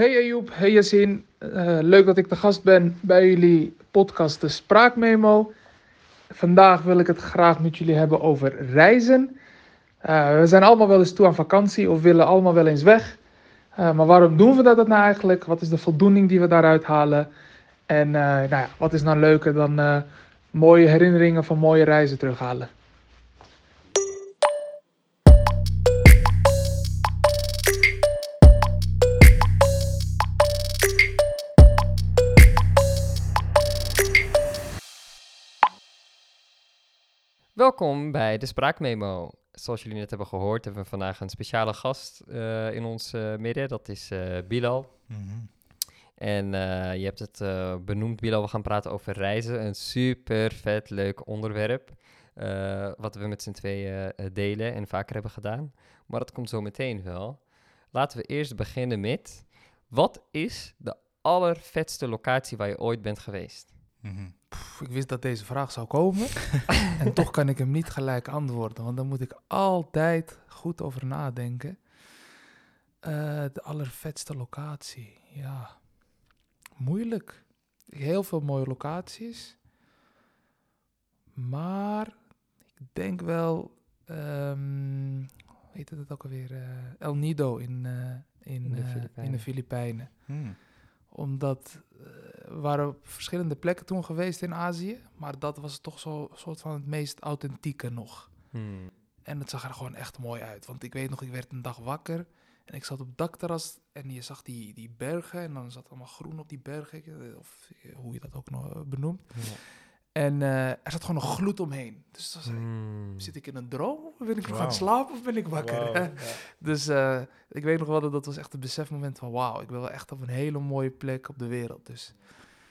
Hey Ayoub, hey Yassine. Uh, leuk dat ik de gast ben bij jullie podcast De Spraakmemo. Vandaag wil ik het graag met jullie hebben over reizen. Uh, we zijn allemaal wel eens toe aan vakantie of willen allemaal wel eens weg. Uh, maar waarom doen we dat nou eigenlijk? Wat is de voldoening die we daaruit halen? En nou ja, wat is nou leuker dan mooie herinneringen van mooie reizen terughalen? Welkom bij de Spraakmemo. Zoals jullie net hebben gehoord, hebben we vandaag een speciale gast uh, in ons uh, midden. Dat is uh, Bilal. Mm -hmm. En je hebt het benoemd, Bilal. We gaan praten over reizen. Een super vet leuk onderwerp. wat we met z'n tweeën delen en vaker hebben gedaan. Maar dat komt zo meteen wel. Laten we eerst beginnen met... Wat is de allervetste locatie waar je ooit bent geweest? Mm -hmm. Pff, ik wist dat deze vraag zou komen. en toch kan ik hem niet gelijk antwoorden. Want dan moet ik altijd goed over nadenken. Uh, de allervetste locatie. Ja, moeilijk. Heel veel mooie locaties. Maar ik denk wel. Um, hoe heet het ook alweer? Uh, El Nido in, uh, in, in, de Filipijnen. In de Filipijnen. Hmm omdat waren op verschillende plekken toen geweest in Azië. Maar dat was toch zo soort van het meest authentieke nog. Hmm. En het zag er gewoon echt mooi uit. Want ik weet nog, ik werd een dag wakker. En ik zat op het dakterras en je zag die, die bergen. En dan zat allemaal groen op die bergen. Of hoe je dat ook nog benoemt. Ja. En uh, er zat gewoon een gloed omheen. Dus dan mm. zit ik in een droom? Of ben ik nog wow. aan het slapen of ben ik wakker? Wow, ja. Dus uh, ik weet nog wel dat dat was echt een besefmoment van... wauw, ik wil wel echt op een hele mooie plek op de wereld. Dus.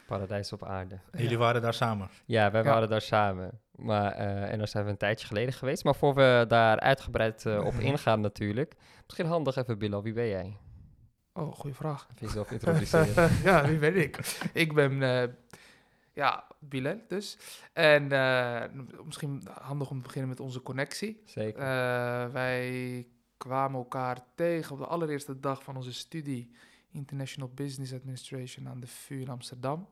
Paradijs op aarde. En jullie waren daar samen? Ja, wij waren daar samen. Maar, uh, en daar zijn we een tijdje geleden geweest. Maar voor we daar uitgebreid op ingaan natuurlijk... misschien handig even, Bilal, wie ben jij? Oh, goede vraag. Even jezelf introduceren. ja, wie ben ik? ik ben ja, Bilal dus. En uh, misschien handig om te beginnen met onze connectie. Zeker. Uh, wij kwamen elkaar tegen op de allereerste dag van onze studie International Business Administration aan de VU in Amsterdam.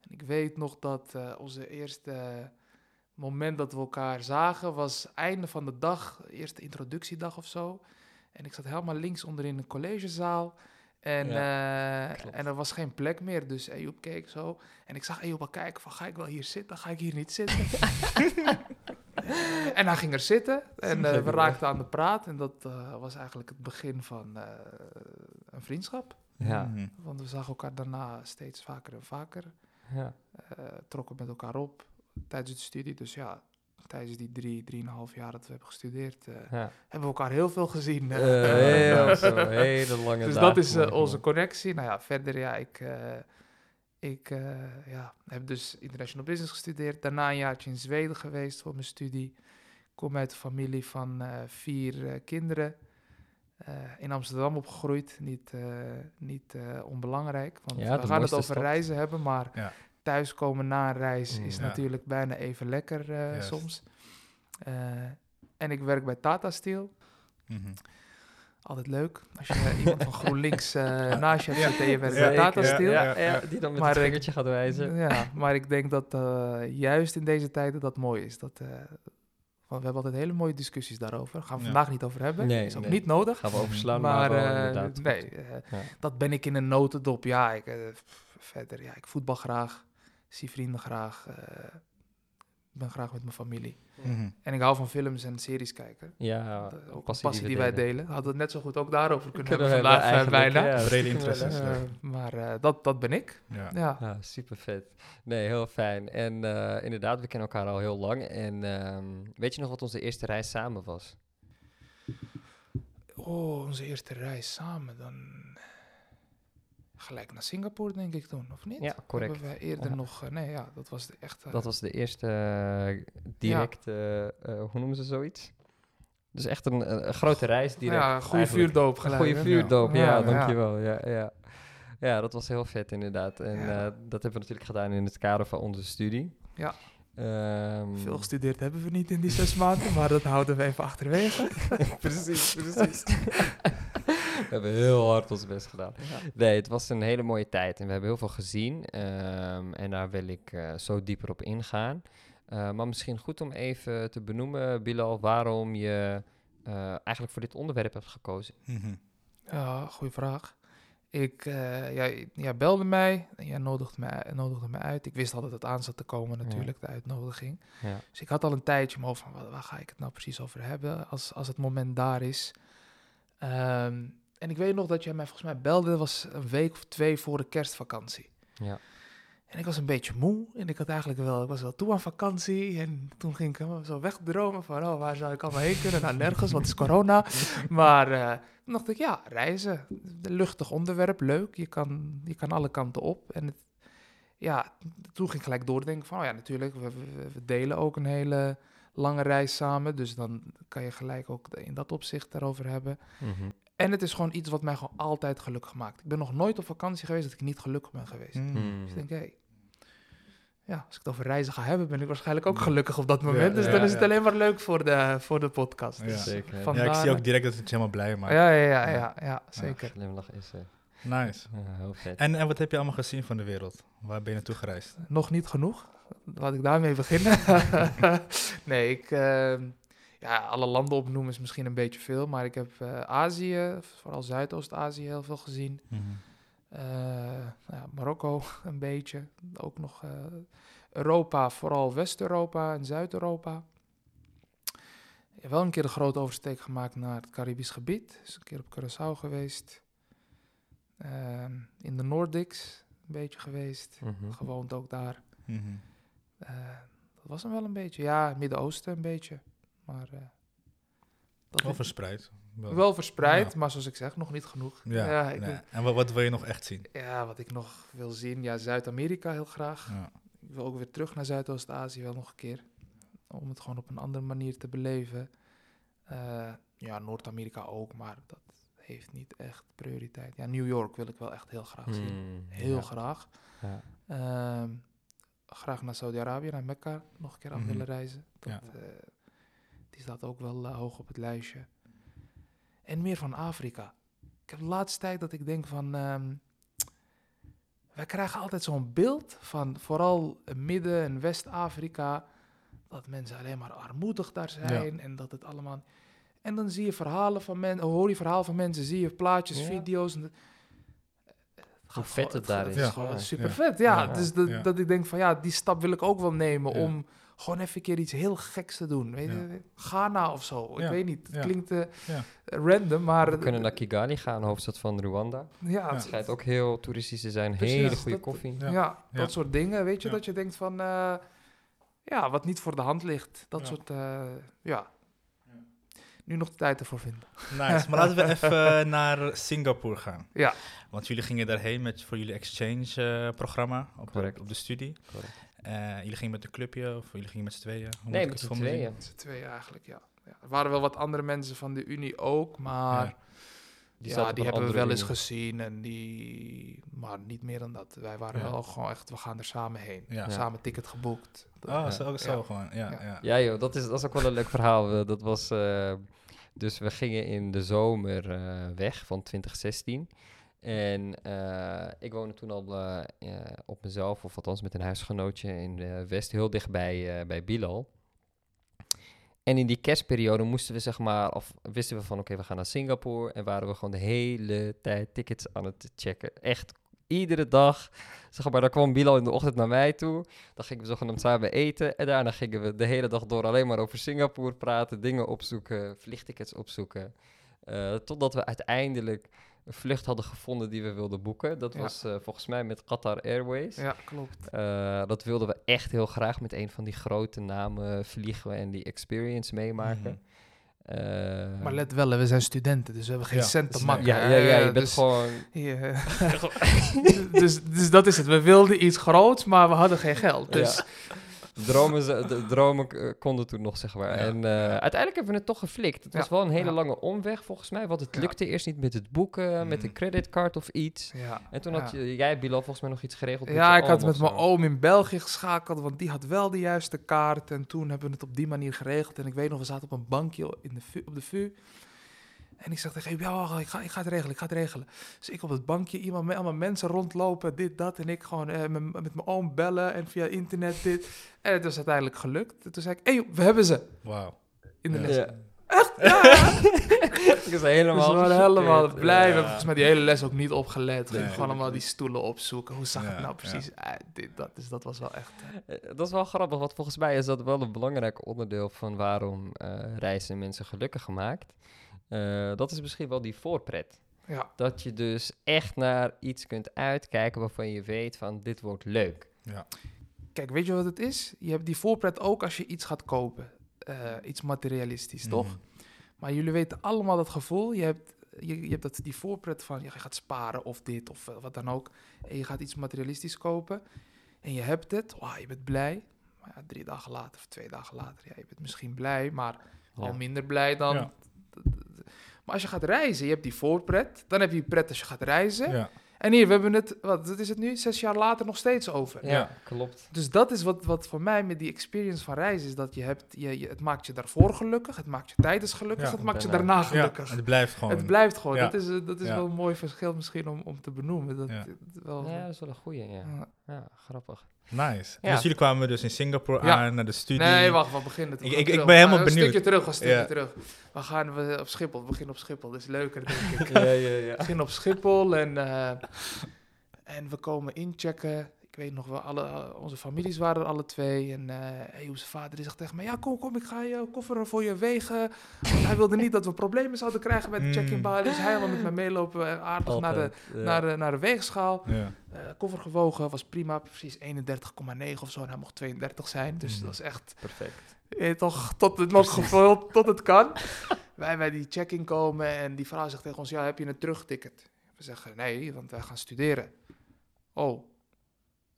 En ik weet nog dat uh, onze eerste moment dat we elkaar zagen was einde van de dag, eerste introductiedag of zo. En ik zat helemaal links onderin een collegezaal. En, ja, uh, en er was geen plek meer, dus Ejoep keek zo. En ik zag Ejoep al kijken van, ga ik wel hier zitten? Ga ik hier niet zitten? en hij ging er zitten en uh, we raakten aan de praat. En dat uh, was eigenlijk het begin van een vriendschap. Ja. Mm. Want we zagen elkaar daarna steeds vaker en vaker. Ja. trokken met elkaar op tijdens de studie. Dus ja, tijdens die drie, drieënhalf jaar dat we hebben gestudeerd, uh, ja. hebben we elkaar heel veel gezien. Uh, heel zo, hele lange Dus dat is uh, onze connectie. Nou ja, verder, ja, ik, ik ja, heb dus international business gestudeerd. Daarna een jaartje in Zweden geweest voor mijn studie. Ik kom uit een familie van vier kinderen. in Amsterdam opgegroeid, niet, niet onbelangrijk. Want ja, we gaan het over stad. reizen hebben, maar ja thuiskomen na een reis is natuurlijk bijna even lekker uh, soms. Uh, en ik werk bij Tata Steel. Mm -hmm. Altijd leuk als je iemand van GroenLinks uh, naast je hebt zitten en je werkt bij Tata Steel. Ja, ja, die dan met maar het vingertje gaat wijzen. Ja, maar ik denk dat juist in deze tijden dat mooi is. Dat, want we hebben altijd hele mooie discussies daarover. Daar gaan we vandaag niet over hebben. Nee, is ook nee. niet nodig. Gaan we overslaan. Maar, maar nee, dat ben ik in een notendop. Ja, ik, verder, ja, ik voetbal graag zie vrienden graag. Uh, ben graag met mijn familie. Mm -hmm. En ik hou van films en series kijken. Ja, de, ook passie, passie die, die wij delen. Hadden we het net zo goed ook daarover kunnen, kunnen hebben vandaag uh, bijna. Ja, brede interesses. Uh, maar uh, dat, dat ben ik. Ja. ja. ja. super vet. Nee, heel fijn. En inderdaad, we kennen elkaar al heel lang. En um, weet je nog wat onze eerste reis samen was? Oh, onze eerste reis samen, dan gelijk naar Singapore, denk ik toen, of niet? Ja, correct. Hebben we eerder ja. nog... Uh, nee, ja, dat was de echte... Dat was de eerste uh, directe... Ja. Uh, hoe noemen ze zoiets? Dus echt een, een grote reis direct. Ja, goede vuurdoop gelijk. Goede vuurdoop, ja, ja, dankjewel. Ja. Ja, ja. dat was heel vet inderdaad. En dat hebben we natuurlijk gedaan in het kader van onze studie. Ja. Um, Veel gestudeerd hebben we niet in die zes maanden, maar dat houden we even achterwege. precies, precies. hebben heel hard ons best gedaan. Nee, het was een hele mooie tijd en we hebben heel veel gezien. Ehm, en daar wil ik uh, zo dieper op ingaan. Uh, maar misschien goed om even te benoemen, Bilal, waarom je uh, eigenlijk voor dit onderwerp hebt gekozen. Mm -hmm. Ja, goede vraag. Ik, uh, jij, jij, belde mij en jij nodigde me, nodigde me uit. Ik wist al dat het aan zat te komen natuurlijk, ja. de uitnodiging. Ja. Dus ik had al een tijdje me over van, waar, ga ik het nou precies over hebben als, als het moment daar is. Um, en ik weet nog dat jij mij volgens mij belde, was een week of twee voor de kerstvakantie. Ja. En ik was een beetje moe en ik had eigenlijk wel, ik was wel toe aan vakantie. En toen ging ik zo wegdromen van, oh, waar zou ik allemaal heen kunnen? Nou, nergens, want het is corona. Maar uh, toen dacht ik, ja, reizen. Luchtig onderwerp, leuk. Je kan, je kan alle kanten op. En het, ja, toen ging ik gelijk doordenken van, oh ja, natuurlijk, we, we, we, delen ook een hele lange reis samen. Dus dan kan je gelijk ook in dat opzicht daarover hebben. Mm -hmm. En het is gewoon iets wat mij gewoon altijd gelukkig maakt. Ik ben nog nooit op vakantie geweest dat ik niet gelukkig ben geweest. Mm. Dus ik denk, hé, hey, ja, als ik het over reizen ga hebben, ben ik waarschijnlijk ook gelukkig op dat moment. dus dan is het alleen maar leuk voor de, voor de podcast. Dus zeker. Ja, ik zie ook direct dat het je helemaal blij maakt. Ja, ja, ja, ja, ja zeker. glimlach is... Uh, nice. heel vet. En, en wat heb je allemaal gezien van de wereld? Waar ben je naartoe gereisd? Nog niet genoeg. Laat ik daarmee beginnen. nee, ik... Uh, ja, alle landen opnoemen is misschien een beetje veel, maar ik heb uh, Azië, vooral Zuidoost-Azië, heel veel gezien. Mm -hmm. Uh, ja, Marokko een beetje. Ook nog uh, Europa, vooral West-Europa en Zuid-Europa. Ja, wel een keer een grote oversteek gemaakt naar het Caribisch gebied. Dus een keer op Curaçao geweest. Uh, in de Nordics een beetje geweest. Mm -hmm. Gewoond ook daar. Mm -hmm. dat was hem wel een beetje. Ja, Midden-Oosten een beetje. Maar dat wel verspreid. Wel, wel verspreid, ja. maar zoals ik zeg, nog niet genoeg. Ja, ja ik nee. En wat, wat, wil je nog echt zien? Ja, wat ik nog wil zien, ja, Zuid-Amerika heel graag. Ja. Ik wil ook weer terug naar Zuidoost-Azië wel nog een keer. Om het gewoon op een andere manier te beleven. Uh, ja, Noord-Amerika ook, maar dat heeft niet echt prioriteit. Ja, New York wil ik wel echt heel graag zien. Mm, heel ja. graag. Uh, graag naar Saudi-Arabië, naar Mekka nog een keer af mm -hmm. willen reizen. Dat, uh, die staat ook wel uh, hoog op het lijstje. En meer van Afrika. Ik heb de laatste tijd dat ik denk van... Um, wij krijgen altijd zo'n beeld van vooral Midden- en West-Afrika... dat mensen alleen maar armoedig daar zijn ja. en dat het allemaal... En dan zie je verhalen van mensen, hoor je verhalen van mensen, zie je plaatjes, ja. video's... En hoe vet het daar is. Het is gewoon super vet, ja. Dus dat, dat ik denk van ja, die stap wil ik ook wel nemen om gewoon even een keer iets heel geks te doen. Weet je, Ghana of zo. Ik weet niet. Het klinkt uh, random, maar... We kunnen naar Kigali gaan, hoofdstad van Rwanda. Ja. Het schijnt ook heel toeristisch te zijn. Precies, hele goede koffie. Ja, dat soort dingen. Weet je, dat je denkt van... Uh, ja, wat niet voor de hand ligt. Dat soort... Uh, ja. Nu nog de tijd ervoor vinden. Nice. Maar laten we even naar Singapore gaan. Ja. Want jullie gingen daarheen met voor jullie exchange-programma op, op de studie. Correct. Uh, jullie gingen met een clubje of jullie gingen met z'n tweeën? Hoe nee, met z'n tweeën. Met z'n tweeën eigenlijk, ja. ja. Er waren wel wat andere mensen van de Unie ook, maar... Ja. Die, ja, die hebben we wel eens gezien en die... Maar niet meer dan dat. Wij waren ja. wel gewoon echt, we gaan er samen heen. Ja. Samen ticket geboekt. Oh, zo, zo gewoon, ja. Ja, ja. joh, dat is, dat is ook wel een leuk verhaal. Dat was... Uh, dus we gingen in de zomer uh, weg van 2016. En uh, ik woonde toen al uh, uh, op mezelf, of althans met een huisgenootje in de West, heel dichtbij bij Bilal. En in die kerstperiode moesten we zeg maar, of wisten we van oké, we gaan naar Singapore. En waren we gewoon de hele tijd tickets aan het checken. Echt iedere dag. Zeg maar, dan kwam Bilal in de ochtend naar mij toe. Dan gingen we zogenaamd samen eten. En daarna gingen we de hele dag door alleen maar over Singapore praten, dingen opzoeken, vliegtickets opzoeken. totdat we uiteindelijk een vlucht hadden gevonden die we wilden boeken. Dat was uh, volgens mij met Qatar Airways. Ja, klopt. Uh, dat wilden we echt heel graag met een van die grote namen vliegen en die experience meemaken. Mm -hmm. uh, maar let wel, we zijn studenten, dus we hebben geen ja, cent te maken. Ja, ja, ja, je bent dus, gewoon... dus, dus dat is het. We wilden iets groots, maar we hadden geen geld. Dus... Dromen, ze, de dromen uh, konden toen nog, zeg maar. En uh, uiteindelijk hebben we het toch geflikt. Het was wel een hele lange omweg, volgens mij. Want het lukte eerst niet met het boeken, met een creditcard of iets. En toen had je, jij, Bilal, volgens mij nog iets geregeld. Ja, ik had met mijn oom in België geschakeld, want die had wel de juiste kaart. En toen hebben we het op die manier geregeld. En ik weet nog, we zaten op een bankje in de op de VU. En ik zeg tegen hem, ja, ik ga, ik ga het regelen, ik ga het regelen. Dus ik op het bankje, iemand met allemaal mensen rondlopen, dit, dat. En ik gewoon eh, met, met mijn oom bellen en via internet dit. En het was uiteindelijk gelukt. En toen zei ik, hé, hey, we hebben ze. Wauw. In de les. Ja. Echt? Ja. ik was helemaal, we waren helemaal blij. We hebben volgens mij die hele les ook niet opgelet. We gewoon allemaal die stoelen opzoeken. Hoe zag het nou precies dit, dat, dus dat was wel echt... Uh. Dat is wel grappig, want volgens mij is dat wel een belangrijk onderdeel van waarom uh, reizen mensen gelukkig gemaakt. Uh, dat is misschien wel die voorpret. Ja. Dat je dus echt naar iets kunt uitkijken waarvan je weet van dit wordt leuk. Ja. Kijk, weet je wat het is? Je hebt die voorpret ook als je iets gaat kopen. iets materialistisch, toch? Mhm. Maar jullie weten allemaal dat gevoel. Je hebt, je, je hebt dat, die voorpret van je gaat sparen of dit of eh, wat dan ook. En je gaat iets materialistisch kopen. En je hebt het. Wow, je bent blij. Maar ja, drie dagen later of twee dagen later. Ja, je bent misschien blij, maar al minder blij dan. Maar als je gaat reizen, je hebt die voorpret. Dan heb je pret als je gaat reizen. Ja. En hier, we hebben het, wat is het nu, zes jaar later nog steeds over. Ja, klopt. Dus dat is wat, wat voor mij met die experience van reizen is, dat je hebt, je, je het maakt je daarvoor gelukkig, het maakt je tijdens gelukkig, het maakt je daarna gelukkig. Ja, het blijft gewoon. Het blijft gewoon. Dat is, dat is wel een mooi verschil misschien om, om te benoemen. Dat, wel, ja, dat is wel een goeie, ja. Ja, grappig. Nice. Ja. Dus jullie kwamen dus in Singapore aan naar de studie. Nee, wacht, we beginnen. Ik, ik, ik ben helemaal benieuwd. Een stukje terug, een stukje terug. We gaan we op Schiphol, we beginnen op Schiphol. Dat is leuker, denk ik. ja, ja, ja. We beginnen op Schiphol en... Uh, en we komen inchecken. Ik weet nog wel, alle, onze families waren er alle twee. En uh, onze vader die zegt tegen mij, ja kom, kom, ik ga je koffer voor je wegen. hij wilde niet dat we problemen zouden krijgen met de mm. check-in bar. Dus hij wil met mij meelopen, eh, aardig naar, de, naar, de, naar de weegschaal. Uh, koffer gewogen, was prima, precies 31,9 of zo. En hij mocht 32 zijn, dus mm. dat is echt... Perfect. Eh, toch tot het nog gevuld, tot het kan. wij bij die check-in komen en die vrouw zegt tegen ons, ja, heb je een terugticket? We zeggen, nee, want wij gaan studeren. Oh,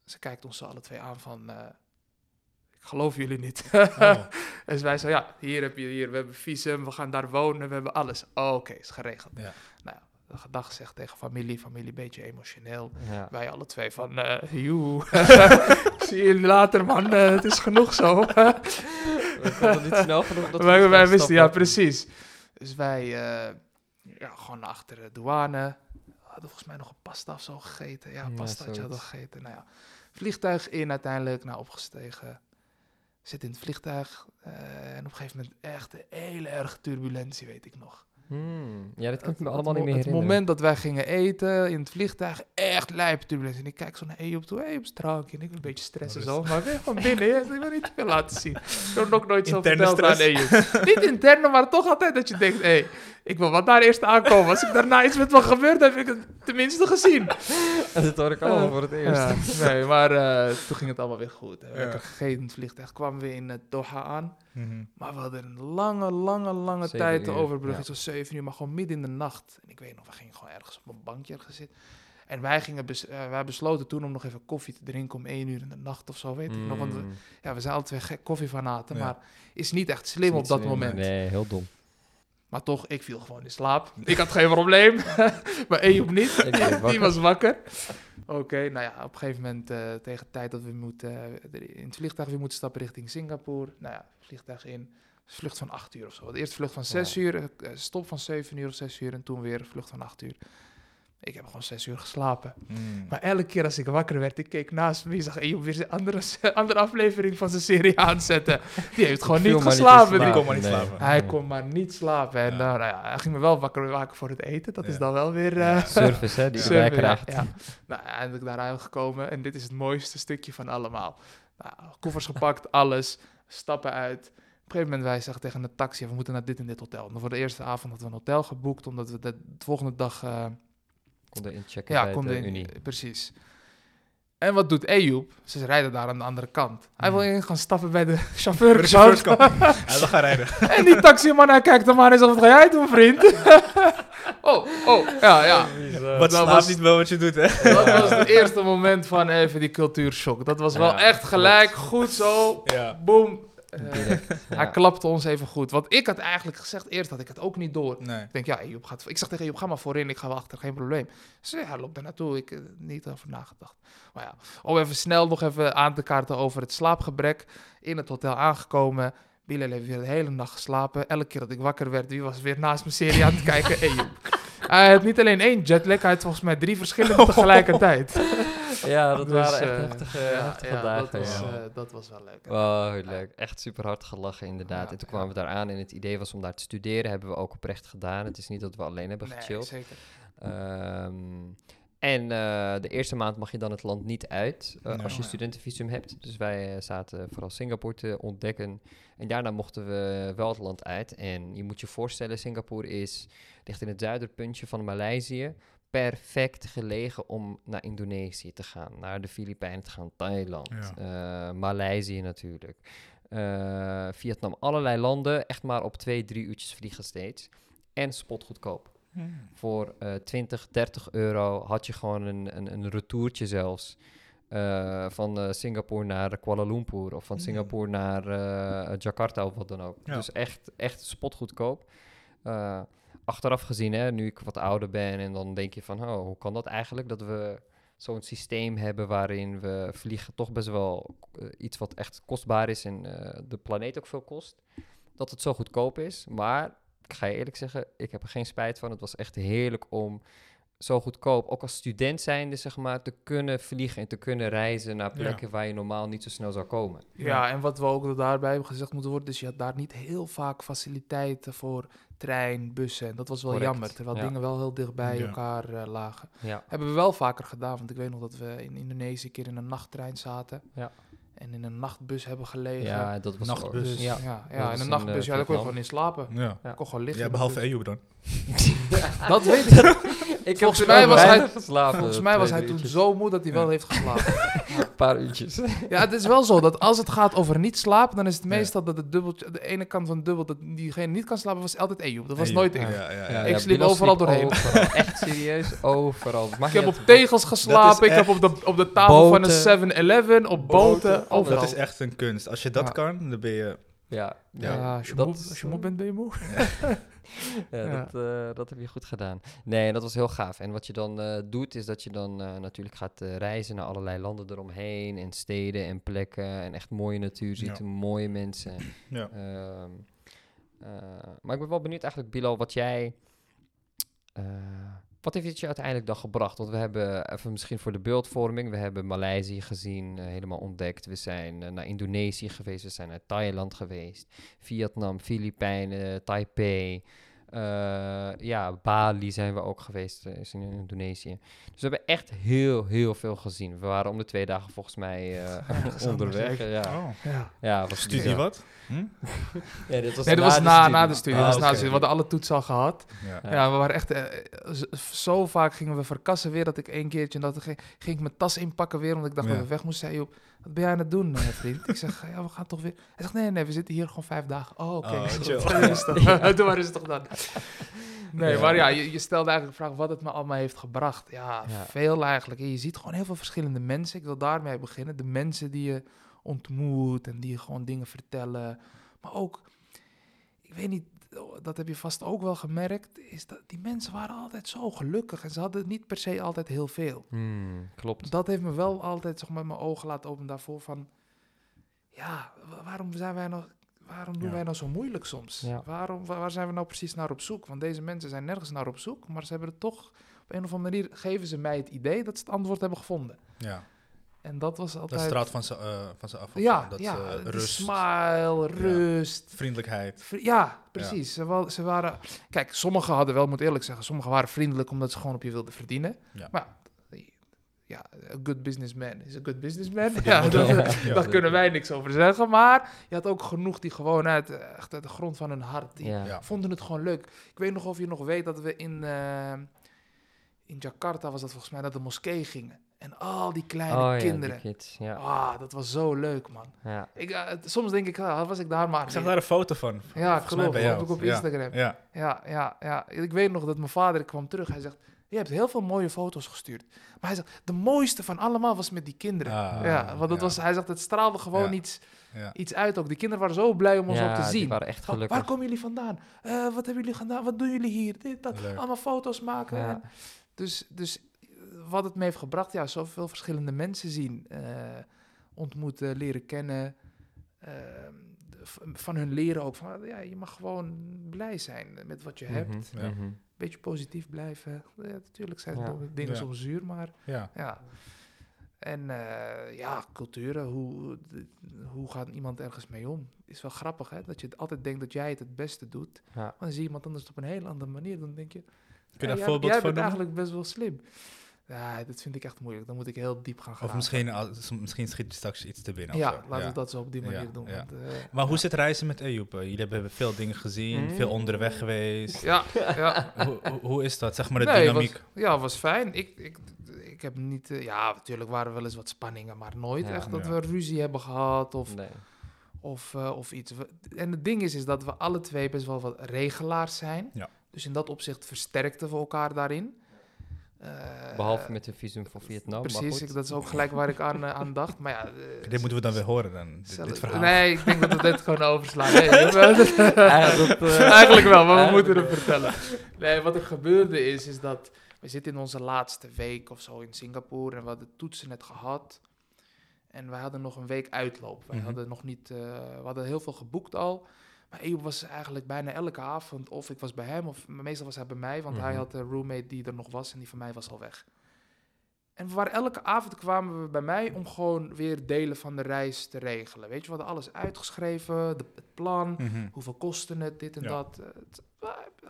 ze kijkt ons alle twee aan van, uh, ik geloof jullie niet. Oh. en wij zo, ja, hier heb je, hier, we hebben visum, we gaan daar wonen, we hebben alles. Oh, oké, is geregeld. Ja. Nou, de gedag zegt tegen familie, familie een beetje emotioneel. Wij alle twee van, uh, joe, zie je later man, uh, het is genoeg zo. we niet snel genoeg dat wij, wij wisten, ja precies. Dus wij, uh, ja, gewoon achter de douane, hadden volgens mij nog een pasta of zo gegeten. Ja, pasta had je gegeten. Nou ja, vliegtuig in uiteindelijk, nou opgestegen. Zit in het vliegtuig uh, en op een gegeven moment echt een hele erge turbulentie, weet ik nog. Hmm. Ja, dat kan ik me allemaal niet meer Het moment dat wij gingen eten in het vliegtuig, echt lijp turbulentie. En ik kijk zo naar Ejob toe, Ejob drankje. En ik een beetje stressen zo, maar weer van binnen. Ik wil niet veel laten zien. Ik heb nog nooit zo verteld aan Ejob. niet interne, maar toch altijd dat je denkt, hé, hey, ik wil wat daar eerst aankomen. Als ik daarna iets met wat gebeurt, heb ik het tenminste gezien. En dat hoor ik allemaal voor het eerst. nee, maar uh, toen ging het allemaal weer goed. We hebben gegeten in het vliegtuig, kwamen we in uh, Doha aan. Mm Maar we hadden een lange, lange, lange tijd te overbruggen. Ja. Zo zeven uur, maar gewoon midden in de nacht. En ik weet nog, we gingen gewoon ergens op een bankje zitten. En wij, gingen bes uh, wij besloten toen om nog even koffie te drinken om één uur in de nacht of zo, weet ik nog. Want we, mm. ja, we zijn alle twee gek koffiefanaten, ja. maar is niet echt slim op dat moment. Nee, heel dom. Maar toch, ik viel gewoon in slaap. Ik had geen probleem. maar Ejob niet. Die was wakker. Oké, nou ja, op een gegeven moment uh, tegen de tijd dat we moeten, uh, in het vliegtuig weer moeten stappen richting Singapore. Nou ja, vliegtuig in. Vlucht van 8 uur of zo. De eerste vlucht van 6 uur, uh, stop van 7 uur of 6 uur en toen weer vlucht van 8 uur. Ik heb gewoon zes uur geslapen. Mm. Maar elke keer als ik wakker werd, ik keek naast me. Ik zag Ejob weer een andere, andere aflevering van zijn serie aanzetten. Die heeft gewoon niet geslapen. Hij kon maar niet slapen. Hij kon maar niet slapen. En ja. nou, nou ja, hij ging me wel wakker maken voor het eten. Dat is dan wel weer... Uh, service, hè? Die service, krijgt. Ja. Nou, eindelijk daar gekomen. En dit is het mooiste stukje van allemaal. Nou, koffers gepakt, alles. Stappen uit. Op een gegeven moment wij zeggen tegen de taxi, we moeten naar dit en dit hotel. En voor de eerste avond hadden we een hotel geboekt, omdat we de volgende dag... Uh, konden inchecken ja, bij de in, Unie. Precies. En wat doet Ejoep? Ze rijden daar aan de andere kant. Hij wil in gaan stappen bij de chauffeur. De chauffeur Hij wil gaan rijden. en die taximan, hij kijkt hem en zegt, wat ga jij doen, vriend? oh, oh, ja, ja. Wat dat was niet wel wat je doet, hè? Dat was het eerste moment van even die cultuurshock. Dat was wel echt gelijk, goed zo, ja. boom, uh, Hij klapte ons even goed. Want ik had eigenlijk gezegd, eerst had ik het ook niet door. Ik denk, ja, Joep gaat... Ik zeg tegen Joep, ga maar voorin, ik ga wel achter, geen probleem. Ze zei, ja, loop daar naartoe. Ik heb uh, niet over nagedacht. Maar ja, om even snel nog even aan te kaarten over het slaapgebrek. In het hotel aangekomen, Bilal heeft weer de hele nacht geslapen. Elke keer dat ik wakker werd, wie was weer naast mijn serie aan het kijken? Hij had niet alleen één jetlag, hij had volgens mij drie verschillende tegelijkertijd. ja, dat dus, waren echt uh, heftige, ja, ja, dagen. Dat was, uh, dat was wel leuk. Wow, leuk. Echt super hard gelachen inderdaad. en toen kwamen we daar aan en het idee was om daar te studeren. Hebben we ook oprecht gedaan. Het is niet dat we alleen hebben gechilled. Nee, zeker. Um, en uh, de eerste maand mag je dan het land niet uit uh, als je studentenvisum hebt. Dus wij uh, zaten vooral Singapore te ontdekken. En daarna mochten we wel het land uit. En je moet je voorstellen, Singapore is, ligt in het zuiderpuntje van Maleisië. Perfect gelegen om naar Indonesië te gaan, naar de Filipijnen te gaan, Thailand, ja. Maleisië natuurlijk. Vietnam, allerlei landen, echt maar op twee, drie uurtjes vliegen steeds. En spotgoedkoop. Hmm. Voor uh, 20, 30 euro had je gewoon een, een, een retourtje zelfs. Uh, van uh, Singapore naar Kuala Lumpur of van. Singapore naar uh, Jakarta of wat dan ook. Dus echt, echt spotgoedkoop. achteraf gezien, hè, nu ik wat ouder ben en dan denk je van, oh, hoe kan dat eigenlijk dat we zo'n systeem hebben waarin we vliegen toch best wel iets wat echt kostbaar is en de planeet ook veel kost. Dat het zo goedkoop is, maar ik ga je eerlijk zeggen, ik heb er geen spijt van. Het was echt heerlijk om zo goedkoop, ook als student zijnde, zeg maar, te kunnen vliegen en te kunnen reizen naar plekken waar je normaal niet zo snel zou komen. Ja, en wat we ook daarbij hebben gezegd moeten worden, is je had daar niet heel vaak faciliteiten voor trein, bussen. En dat was wel jammer, terwijl dingen wel heel dicht bij elkaar uh, lagen. Hebben we wel vaker gedaan, want ik weet nog dat we in Indonesië een keer in een nachttrein zaten. Ja en in een nachtbus hebben gelegen. Ja, dat was nachtbus. Dus, ja, ja, ja in een nachtbus. ja, daar kon je gewoon in slapen. Ja. ja. kon gewoon liggen. Ja, behalve Ejob dan. dat weet ik. Ik volgens mij was hij geslapen. Volgens mij was hij toen zo moe dat hij wel heeft geslapen. Een paar uurtjes. ja, het is wel zo dat als het gaat over niet slapen, dan is het meestal dat het dubbeltje, de ene kant van het dubbel, dat diegene niet kan slapen, was altijd Ejob. Dat was nooit ik. ik sliep overal doorheen. Echt serieus, overal. ik heb op tegels geslapen, ik heb op de, op de tafel van een 7-Eleven, op boten, overal. Dat is echt een kunst. Als je dat kan, dan ben je... Ja, ja, als, je moe, als je moe bent, ben je moe. ja, Dat, uh, dat heb je goed gedaan. Nee, dat was heel gaaf. En wat je dan uh, doet, is dat je dan uh, natuurlijk gaat reizen naar allerlei landen eromheen. En steden en plekken. En echt mooie natuur ziet, ja. mooie mensen. Ja. Ehm, maar ik ben wel benieuwd eigenlijk, Bilal, wat jij... Wat heeft het je uiteindelijk dan gebracht? Want we hebben even misschien voor de beeldvorming, we hebben Maleisië gezien, uh, helemaal ontdekt. We zijn uh, naar Indonesië geweest, we zijn naar Thailand geweest, Vietnam, Filipijnen, Taipei. Uh, ja, Bali zijn we ook geweest, uh, is in Indonesië. Dus we hebben echt heel, heel veel gezien. We waren om de twee dagen volgens mij uh, onderweg. Ja. Oh. ja. ja was Studie wat? Hm? ja, dit was nee, dat was na, na de studie. Ah, was na de studie. We hadden alle toetsen al gehad. Ja, ja we waren echt... zo vaak gingen we verkassen weer dat ik één keertje... dat ging, ging ik mijn tas inpakken weer, omdat ik dacht dat we weg moesten. Joh, wat ben jij aan het doen, vriend? ik zeg, ja, we gaan toch weer... Hij zegt, nee, nee, we zitten hier gewoon vijf dagen. Oh, oké. Okay. Oh, Doe maar eens toch dan. Nee, maar ja, je, je stelde eigenlijk de vraag wat het me allemaal heeft gebracht. Ja, veel eigenlijk. je ziet gewoon heel veel verschillende mensen. Ik wil daarmee beginnen. De mensen die je ontmoet en die je gewoon dingen vertellen. Maar ook, ik weet niet, dat heb je vast ook wel gemerkt, is dat die mensen waren altijd zo gelukkig en ze hadden niet per se altijd heel veel. Hmm, klopt. Dat heeft me wel altijd zeg maar, mijn ogen laten openen daarvoor van, ja, waarom zijn wij nog, waarom doen wij nou zo moeilijk soms? Waarom, waar zijn we nou precies naar op zoek? Want deze mensen zijn nergens naar op zoek, maar ze hebben het toch, op een of andere manier geven ze mij het idee dat ze het antwoord hebben gevonden. Ja. En dat was altijd... Dat straalt van ze, uh, van ze af. Ja, dat, ja uh, rust. smile, rust. vriendelijkheid. ja, precies. Ze, ze, waren... Kijk, sommigen hadden wel, moet eerlijk zeggen, sommigen waren vriendelijk omdat ze gewoon op je wilden verdienen. Maar ja, a good businessman is a good businessman. Ja, dat, daar kunnen wij niks over zeggen. Maar je had ook genoeg die gewoon uit, echt uit de grond van hun hart, die vonden het gewoon leuk. Ik weet nog of je nog weet dat we in, uh, in Jakarta, was dat volgens mij, dat de moskee gingen. En al die kleine oh, kinderen. Ja, kids, ja. Ah, dat was zo leuk, man. Ja. Ik, uh, soms denk ik, uh, was ik daar maar. Ik zag daar een foto van. Ja, klopt. Dat heb ik op Instagram. Ja. Ja. ja, ja, Ik weet nog dat mijn vader kwam terug. Hij zegt, je hebt heel veel mooie foto's gestuurd. Maar hij zegt, de mooiste van allemaal was met die kinderen. Ah, ja, want het was, hij zegt, het straalde gewoon iets, iets uit ook. Die kinderen waren zo blij om ons ook te zien. die waren echt gelukkig. Waar komen jullie vandaan? Uh, wat hebben jullie gedaan? Wat doen jullie hier? Dit, dat. Allemaal foto's maken. Dus, dus wat het me heeft gebracht, ja, zoveel verschillende mensen zien, uh, ontmoeten, leren kennen. Uh, van hun leren ook. Van, ja, je mag gewoon blij zijn met wat je hebt. Een mhm. beetje positief blijven. Ja, natuurlijk zijn ja. dingen soms zuur, maar ja. ja. En uh, ja, culturen, hoe, hoe gaat iemand ergens mee om? Is wel grappig, hè? Dat je altijd denkt dat jij het het beste doet. Maar dan zie je iemand anders op een hele andere manier. Dan denk je, Kun je daar voorbeeld jij, jij bent eigenlijk best wel slim. Ja, dat vind ik echt moeilijk. Dan moet ik heel diep gaan gaan. Of misschien, misschien schiet je straks iets te binnen. Ja, laten we dat zo op die manier doen. Want, uh, maar hoe zit reizen met Ejoep? Jullie hebben veel dingen gezien, mm. veel onderweg geweest. Ja, ja. hoe, hoe, is dat? Zeg maar de dynamiek. Was, ja, was fijn. Ik, ik, ik heb niet... Uh, ja, natuurlijk waren er wel eens wat spanningen, maar nooit echt dat we ruzie hebben gehad of... Nee. Of, uh, of iets. En het ding is, is dat we alle twee best wel wat regelaars zijn. Ja. Dus in dat opzicht versterkten we elkaar daarin. Uh, Behalve met de visum voor Vietnam. Precies, ik, dat is ook gelijk waar ik aan, uh, aan dacht. Maar ja, uh, dit moeten we dan weer horen, dan, dit, dit, verhaal. Nee, ik denk dat we dit gewoon overslaan. Nee, Eigenlijk, Eigenlijk wel, maar we moeten het vertellen. Nee, wat er gebeurde is, is dat we zitten in onze laatste week of zo in Singapore en we hadden toetsen net gehad. En we hadden nog een week uitloop. We mhm. hadden nog niet, we hadden heel veel geboekt al. Maar Eeuw was eigenlijk bijna elke avond, of ik was bij hem, of meestal was hij bij mij, want hij mhm. had een roommate die er nog was en die van mij was al weg. En we waren elke avond kwamen we bij mij om gewoon weer delen van de reis te regelen. Weet je, we hadden alles uitgeschreven, het plan, mhm. hoeveel kostte het, dit en dat. Het,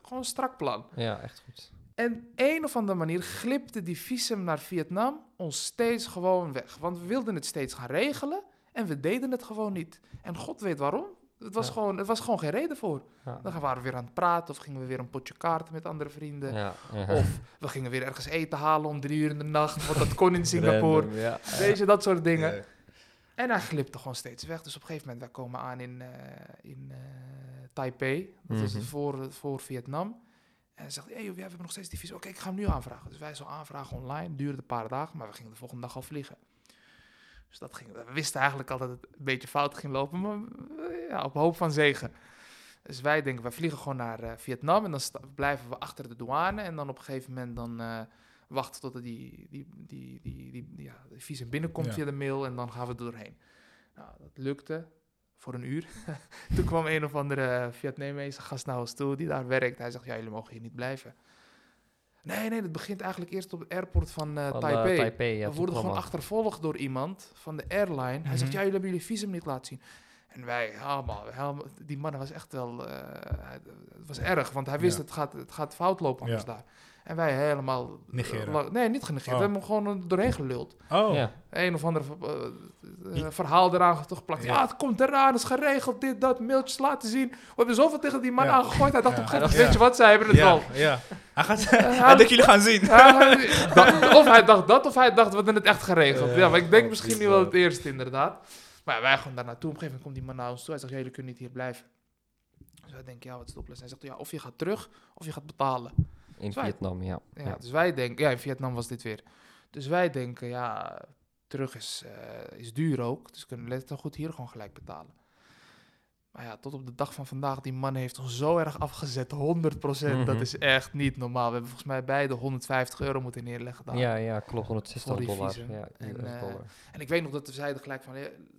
gewoon een strak plan. Ja, echt goed. En een of andere manier glipte die visum naar Vietnam ons steeds gewoon weg. Want we wilden het steeds gaan regelen en we deden het gewoon niet. En God weet waarom. Het was, gewoon, het was gewoon geen reden voor. Dan waren we weer aan het praten of gingen we weer een potje kaarten met andere vrienden. Of we gingen weer ergens eten halen om drie uur in de nacht, want dat kon in Singapore. Weet je, dat soort dingen. En hij glipte gewoon steeds weg. Dus op een gegeven moment, wij komen aan in, uh, in uh, Taipei. Dat is mhm. voor, voor Vietnam. En hij zegt, hey, we hebben nog steeds die visie. Oké, ik ga hem nu aanvragen. Dus wij zo aanvragen online. Duurde een paar dagen, maar we gingen de volgende dag al vliegen. Dus dat ging, we wisten eigenlijk al dat het een beetje fout ging lopen, maar eh, ja, op hoop van zegen. Dus wij denken, we vliegen gewoon naar uh, Vietnam en dan blijven we achter de douane. En dan op een gegeven moment dan uh, wachten tot die, die, die, die, die, ja, de visum binnenkomt via de mail en dan gaan we er doorheen. Nou, dat lukte voor een uur. Toen kwam een of andere Vietnamese gast naar ons toe die daar werkt. Hij zegt, ja, jullie mogen hier niet blijven. Nee, nee, dat begint eigenlijk eerst op het airport van, uh, Taipei. Taipei ja, we worden gewoon achtervolgd door iemand van de airline. Hij zegt, mhm. ja, jullie hebben jullie visum niet laten zien. En wij, helemaal, helemaal die man was echt wel, uh, het was erg, want hij wist, het, gaat, het gaat fout lopen anders daar. En wij helemaal... Negeren? nee, niet genegeerd. Oh. We hebben hem gewoon doorheen geluld. Oh. Ja. Een of ander uh, verhaal eraan geplakt. Ja. het komt eraan, het is geregeld, dit, dat, mailtjes laten zien. We hebben zoveel tegen die man aangegooid. Hij dacht op een gegeven moment, weet je wat, zij hebben het al. Ja, hij gaat... hij denkt, jullie gaan zien. of hij dacht dat, of hij dacht, we hebben het echt geregeld. Ja, maar ik denk misschien niet wel het eerste, inderdaad. Maar wij gaan daar naartoe. Op een gegeven moment komt die man naar ons toe. Hij zegt, jullie kunnen niet hier blijven. Dus wij denken, ja, wat is de oplossing? Hij zegt, ja, of je gaat terug, of je gaat betalen. In Vietnam, ja. ja. Dus wij denken, ja, in Vietnam was dit weer. Dus wij denken, ja, terug is, uh, is duur ook. Dus kunnen we het goed hier gewoon gelijk betalen. Maar ja, tot op de dag van vandaag, die man heeft ons zo erg afgezet. 100%, dat mhm. is echt niet normaal. We hebben volgens mij beide 150 euro moeten neerleggen. Dan ja, ja, klopt. 160 dollar. Ja, en, uh, en, ik weet nog dat we zeiden gelijk van,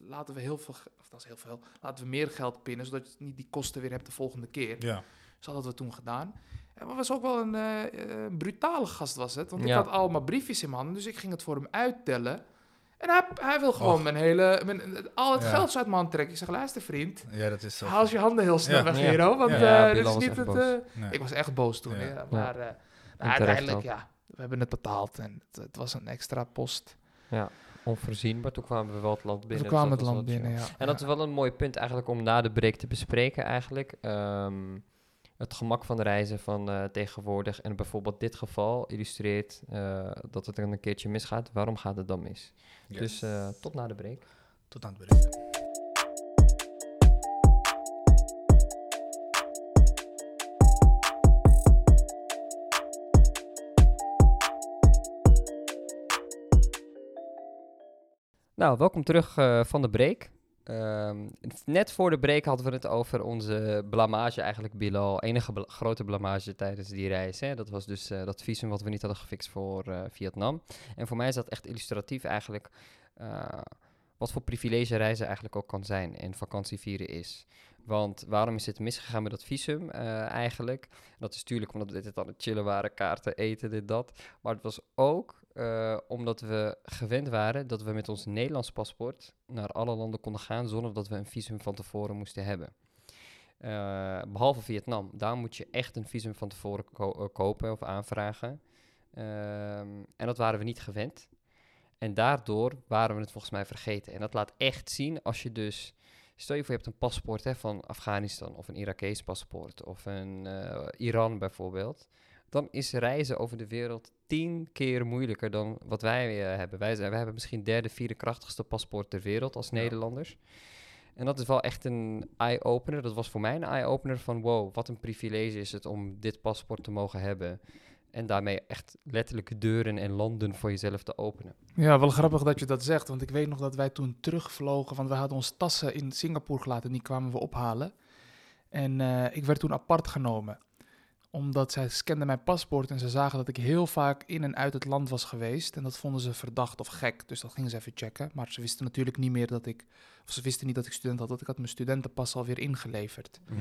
laten we heel veel, of dat is heel veel, laten we meer geld pinnen, zodat je niet die kosten weer hebt de volgende keer. Ja. Dus dat hadden we toen gedaan. En het was ook wel een uh, brutale gast was het. Want ik had allemaal briefjes in mijn handen, dus ik ging het voor hem uittellen. En hij, hij wil gewoon mijn hele, mijn, al het geld uit mijn hand trekken. Ik zeg, luister vriend, ja, dat is zo. haal je handen heel snel weg, Hero. Want uh, dit is niet het... Uh, Ik was echt boos toen. Maar uh, uiteindelijk, ja, we hebben het betaald. En het, het, was een extra post. Ja, onvoorzien. Maar toen kwamen we wel het land binnen. Toen kwamen het land binnen, ja. En dat is wel een mooi punt eigenlijk om na de break te bespreken eigenlijk. Um, het gemak van reizen van uh, tegenwoordig en bijvoorbeeld dit geval illustreert uh, dat het een keertje misgaat. Waarom gaat het dan mis? Yes. Dus uh, tot na de break. Tot aan de break. Nou, welkom terug van de break. Um, net voor de break hadden we het over onze blamage eigenlijk, Bilal. Enige grote blamage tijdens die reis. Hè? Dat was dus uh, dat visum wat we niet hadden gefixt voor uh, Vietnam. En voor mij is dat echt illustratief eigenlijk. Uh, wat voor privilege reizen eigenlijk ook kan zijn en vakantievieren is. Want waarom is het misgegaan met dat visum eigenlijk? Dat is natuurlijk omdat we dit aan het chillen waren, kaarten, eten, dit, dat. Maar het was ook uh, omdat we gewend waren dat we met ons Nederlands paspoort naar alle landen konden gaan zonder dat we een visum van tevoren moesten hebben. Uh, behalve Vietnam, daar moet je echt een visum van tevoren ko kopen of aanvragen. Ehm, en dat waren we niet gewend. En daardoor waren we het volgens mij vergeten. En dat laat echt zien als je dus Stel je voor, je hebt een paspoort hè, van Afghanistan of een Irakees paspoort of een Iran bijvoorbeeld. Dan is reizen over de wereld tien keer moeilijker dan wat wij uh, hebben. Wij, wij hebben misschien derde, vierde krachtigste paspoort ter wereld als Nederlanders. En dat is wel echt een eye-opener. Dat was voor mij een eye-opener van wow, wat een privilege is het om dit paspoort te mogen hebben. En daarmee echt letterlijk deuren en landen voor jezelf te openen. Ja, wel grappig dat je dat zegt. Want ik weet nog dat wij toen terugvlogen. Want we hadden onze tassen in Singapore gelaten. En die kwamen we ophalen. En uh, ik werd toen apart genomen. Omdat zij scanden mijn paspoort. En ze zagen dat ik heel vaak in en uit het land was geweest. En dat vonden ze verdacht of gek. Dus dat gingen ze even checken. Maar ze wisten natuurlijk niet meer dat ik. Of ze wisten niet dat ik student had. Want ik had mijn studentenpas alweer ingeleverd. Mm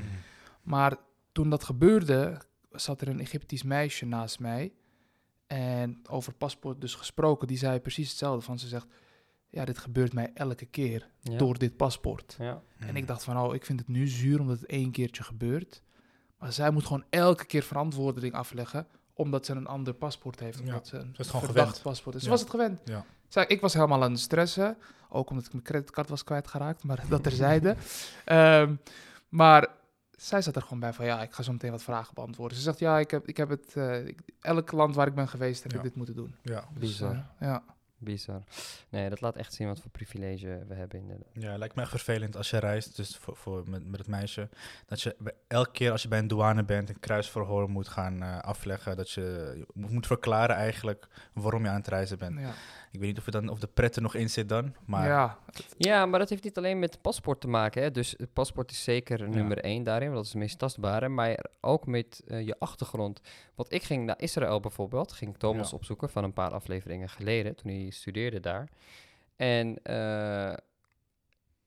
Maar toen dat gebeurde, zat er een Egyptisch meisje naast mij. En over paspoort dus gesproken, die zei precies hetzelfde. Van ze zegt, ja, dit gebeurt mij elke keer door dit paspoort. Ja. En ik dacht van, oh, ik vind het nu zuur omdat het één keertje gebeurt. Maar zij moet gewoon elke keer verantwoording afleggen, omdat ze een ander paspoort heeft. Omdat ze een verdacht paspoort is. Ze was het gewend. Ja. Zij, ik was helemaal aan het stressen, ook omdat ik mijn creditcard was kwijtgeraakt, maar dat terzijde. um, maar zij zat er gewoon bij van ja, ik ga zo meteen wat vragen beantwoorden. Ze zegt ja, ik heb, ik heb het, uh, elk land waar ik ben geweest heb ik dit moeten doen. Ja, dus. Uh, ja. Bizar. Nee, dat laat echt zien wat voor privilege we hebben. In de... Ja, lijkt me echt vervelend als je reist, dus voor, voor, met, met het meisje, dat je elke keer als je bij een douane bent een kruisverhoor moet gaan uh, afleggen, dat je moet verklaren eigenlijk waarom je aan het reizen bent. Ja. Ik weet niet of, dan, of de pret er nog in zit dan, maar... Ja. ja, maar dat heeft niet alleen met paspoort te maken. Hè? Dus het paspoort is zeker nummer één daarin, want dat is het meest tastbare. Maar ook met uh, je achtergrond. Want ik ging naar Israël bijvoorbeeld, ging Thomas opzoeken van een paar afleveringen geleden, toen hij studeerde daar. En uh,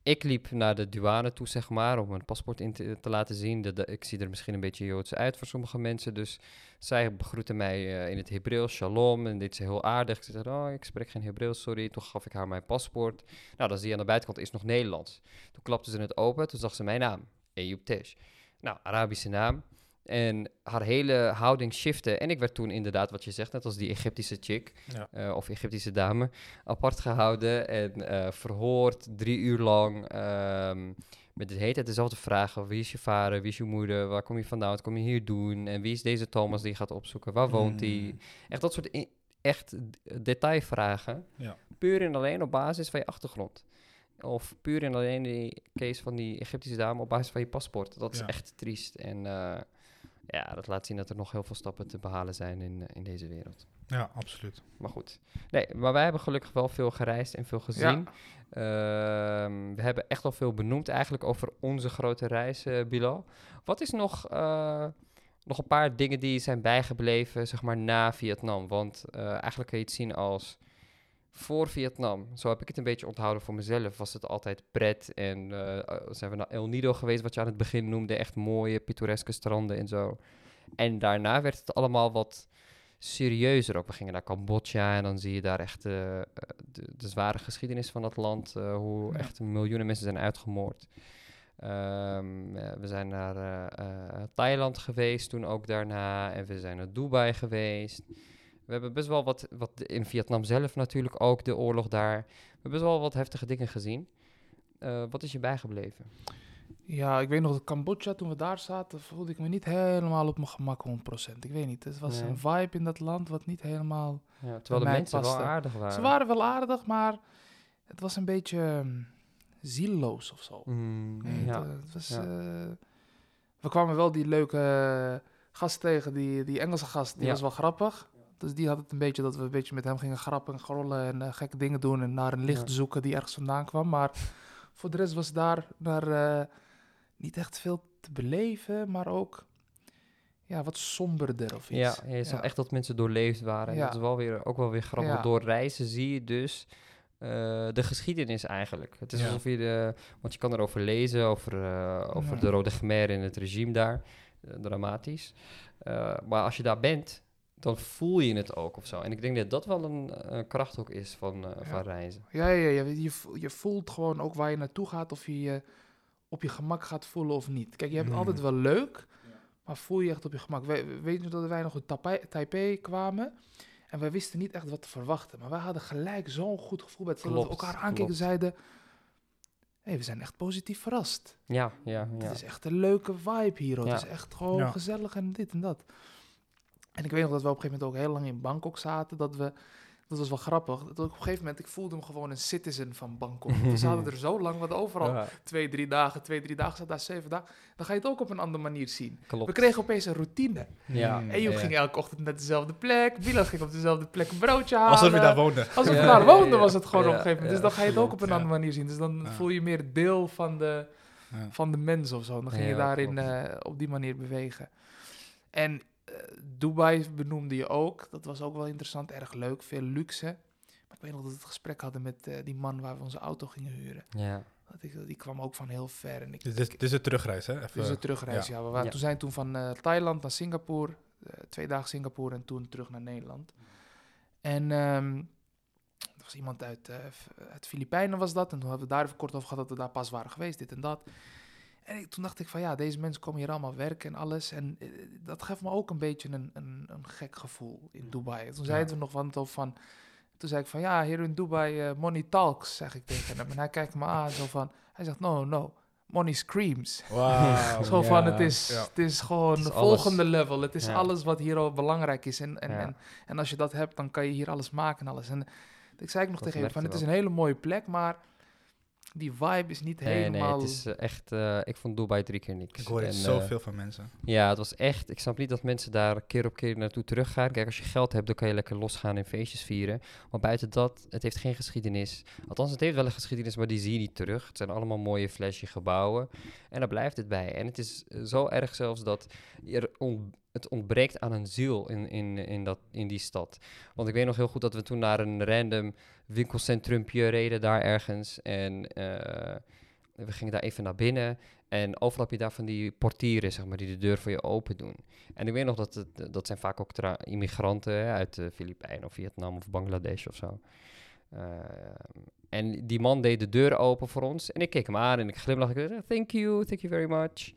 ik liep naar de douane toe, zeg maar, om mijn paspoort in te, te laten zien. Ik zie er misschien een beetje Joods uit voor sommige mensen. Dus zij begroette mij uh, in het Hebreeuws, shalom. En dit is heel aardig. Ik zei, oh, ik spreek geen Hebreeuws, sorry. Toen gaf ik haar mijn paspoort. Nou, dan zie je aan de buitenkant is nog Nederlands. Toen klapte ze het open, toen zag ze mijn naam, Tesh. Nou, Arabische naam. En haar hele houding shifte. En ik werd toen inderdaad, wat je zegt, net als die Egyptische chick eh, of Egyptische dame, apart gehouden en uh, verhoord drie uur lang. Um, met de hele tijd dezelfde vragen. Wie is je vader? Wie is je moeder? Waar kom je vandaan? Wat kom je hier doen? En wie is deze Thomas die gaat opzoeken? Waar woont hij? Mm. Echt dat soort echt detailvragen. Ja. Puur en alleen op basis van je achtergrond. Of puur en alleen die case van die Egyptische dame op basis van je paspoort. Dat is echt triest. En uh, ja, dat laat zien dat er nog heel veel stappen te behalen zijn in, eh, in deze wereld. Ja, absoluut. Maar goed. Nee, maar wij hebben gelukkig wel veel gereisd en veel gezien. Ehm, we hebben echt al veel benoemd eigenlijk over onze grote reis, uh, Bilal. Wat is nog, uh, nog een paar dingen die zijn bijgebleven, zeg maar, na Vietnam? Want eigenlijk kun je het zien als voor Vietnam, zo heb ik het een beetje onthouden voor mezelf, was het altijd pret. En uh, zijn we naar El Nido geweest, wat je aan het begin noemde. Echt mooie, pittoreske stranden en zo. En daarna werd het allemaal wat serieuzer ook. We gingen naar Cambodja en dan zie je daar echt uh, de, de, zware geschiedenis van dat land. Uh, hoe echt miljoenen mensen zijn uitgemoord. Um, we zijn naar Thailand geweest toen ook daarna. En we zijn naar Dubai geweest. We hebben best wel wat, wat in Vietnam zelf natuurlijk ook, de oorlog daar. We hebben best wel wat heftige dingen gezien. Uh, wat is je bijgebleven? Ja, ik weet nog dat Cambodja, toen we daar zaten, voelde ik me niet helemaal op mijn gemak 100%. Ik weet niet, het was een vibe in dat land wat niet helemaal ja, Terwijl de mensen paste. wel aardig waren. Ze waren wel aardig, maar het was een beetje um, zielloos of zo. Mm, ja. het, was, uh, we kwamen wel die leuke gast tegen, die, die Engelse gast, die was wel grappig. Dus die had het een beetje dat we een beetje met hem gingen grappen en grollen en uh, gekke dingen doen en naar een licht zoeken die ergens vandaan kwam. Maar voor de rest was daar naar, uh, niet echt veel te beleven, maar ook ja, wat somberder of iets. Ja, je zag echt dat mensen doorleefd waren. Ja. dat is wel weer, ook wel weer grappig. Door reizen zie je dus de geschiedenis eigenlijk. Het is alsof je de, want je kan erover lezen, over, over de Rode Khmer en het regime daar, dramatisch. maar als je daar bent, dan voel je het ook of zo. En ik denk dat dat wel een kracht ook is van, van reizen. Ja, ja, ja. Je, je voelt gewoon ook waar je naartoe gaat, of je je op je gemak gaat voelen of niet. Kijk, je hebt hmm. altijd wel leuk, maar voel je echt op je gemak. We, weten dat wij nog uit Taipei kwamen en wij wisten niet echt wat te verwachten. Maar wij hadden gelijk zo'n goed gevoel bij het dat we elkaar aankeken en zeiden... Hey, we zijn echt positief verrast. Ja, ja, ja. Het is echt een leuke vibe hier. Het is echt gewoon gezellig en dit en dat. En ik weet nog dat we op een gegeven moment ook heel lang in Bangkok zaten. Dat we dat was wel grappig. Dat op een gegeven moment, ik voelde hem gewoon een citizen van Bangkok. We zaten er zo lang, want overal twee, drie dagen, twee, drie dagen, zat daar zeven dagen. Dan ga je het ook op een andere manier zien. We kregen opeens een routine. Ja. En je ging elke ochtend naar dezelfde plek. Bilal ging op dezelfde plek een broodje halen. Alsof je daar woonde. Alsof je daar woonde was het gewoon op een gegeven moment. Dus dan ga je het ook op een andere manier zien. Dus dan voel je meer deel van de, van de mens of zo. Dan ging je daarin uh, op die manier bewegen. En Dubai benoemde je ook. Dat was ook wel interessant, erg leuk, veel luxe. Maar ik weet nog dat we het gesprek hadden met uh, die man waar we onze auto gingen huren. Ja. Dat ik, die kwam ook van heel ver. En ik, dit, is, dit is de terugreis, hè? Even, dit is de terugreis, ja. We waren, Toen zijn toen van uh, Thailand naar Singapore. twee dagen Singapore en toen terug naar Nederland. En um, er was iemand uit, uit Filipijnen was dat. En toen hebben we daar even kort over gehad dat we daar pas waren geweest, dit en dat. En toen dacht ik van ja, deze mensen komen hier allemaal werken en alles. En eh, dat geeft me ook een beetje een, een, een gek gevoel in Dubai. Toen zeiden we nog wat over van... Toen zei ik van ja, hier in Dubai, uh, money talks, zeg ik tegen hem. En hij kijkt me aan zo van... Hij zegt no, no, money screams. Wow, zo van het is, het is gewoon het volgende level. Het is alles wat hier al belangrijk is. En, en, en, en, als je dat hebt, dan kan je hier alles maken en alles. En ik zei ik nog tegen hem van het is een hele mooie plek, maar die vibe is niet helemaal... Nee, het is eh, echt... Uh, ik vond Dubai drie keer niks. Ik hoor het zoveel uh, van mensen. Ja, het was echt... Ik snap niet dat mensen daar keer op keer naartoe teruggaan. Kijk, als je geld hebt, dan kan je lekker losgaan en feestjes vieren. Maar buiten dat, het heeft geen geschiedenis. Althans, het heeft wel een geschiedenis, maar die zie je niet terug. Het zijn allemaal mooie flesje gebouwen. En daar blijft het bij. En het is zo erg zelfs dat er het ontbreekt aan een ziel in, in, in, dat, in die stad. Want ik weet nog heel goed dat we toen naar een random winkelcentrumpje reden daar ergens. En uh, we gingen daar even naar binnen. En overal heb je daar van die portieren, zeg maar, die de deur voor je open doen. En ik weet nog dat het, dat zijn vaak ook immigranten uit de Filipijnen of Vietnam of Bangladesh of zo. Uh, en die man deed de deur open voor ons. En ik keek hem aan en ik glimlachte. Thank you, thank you very much.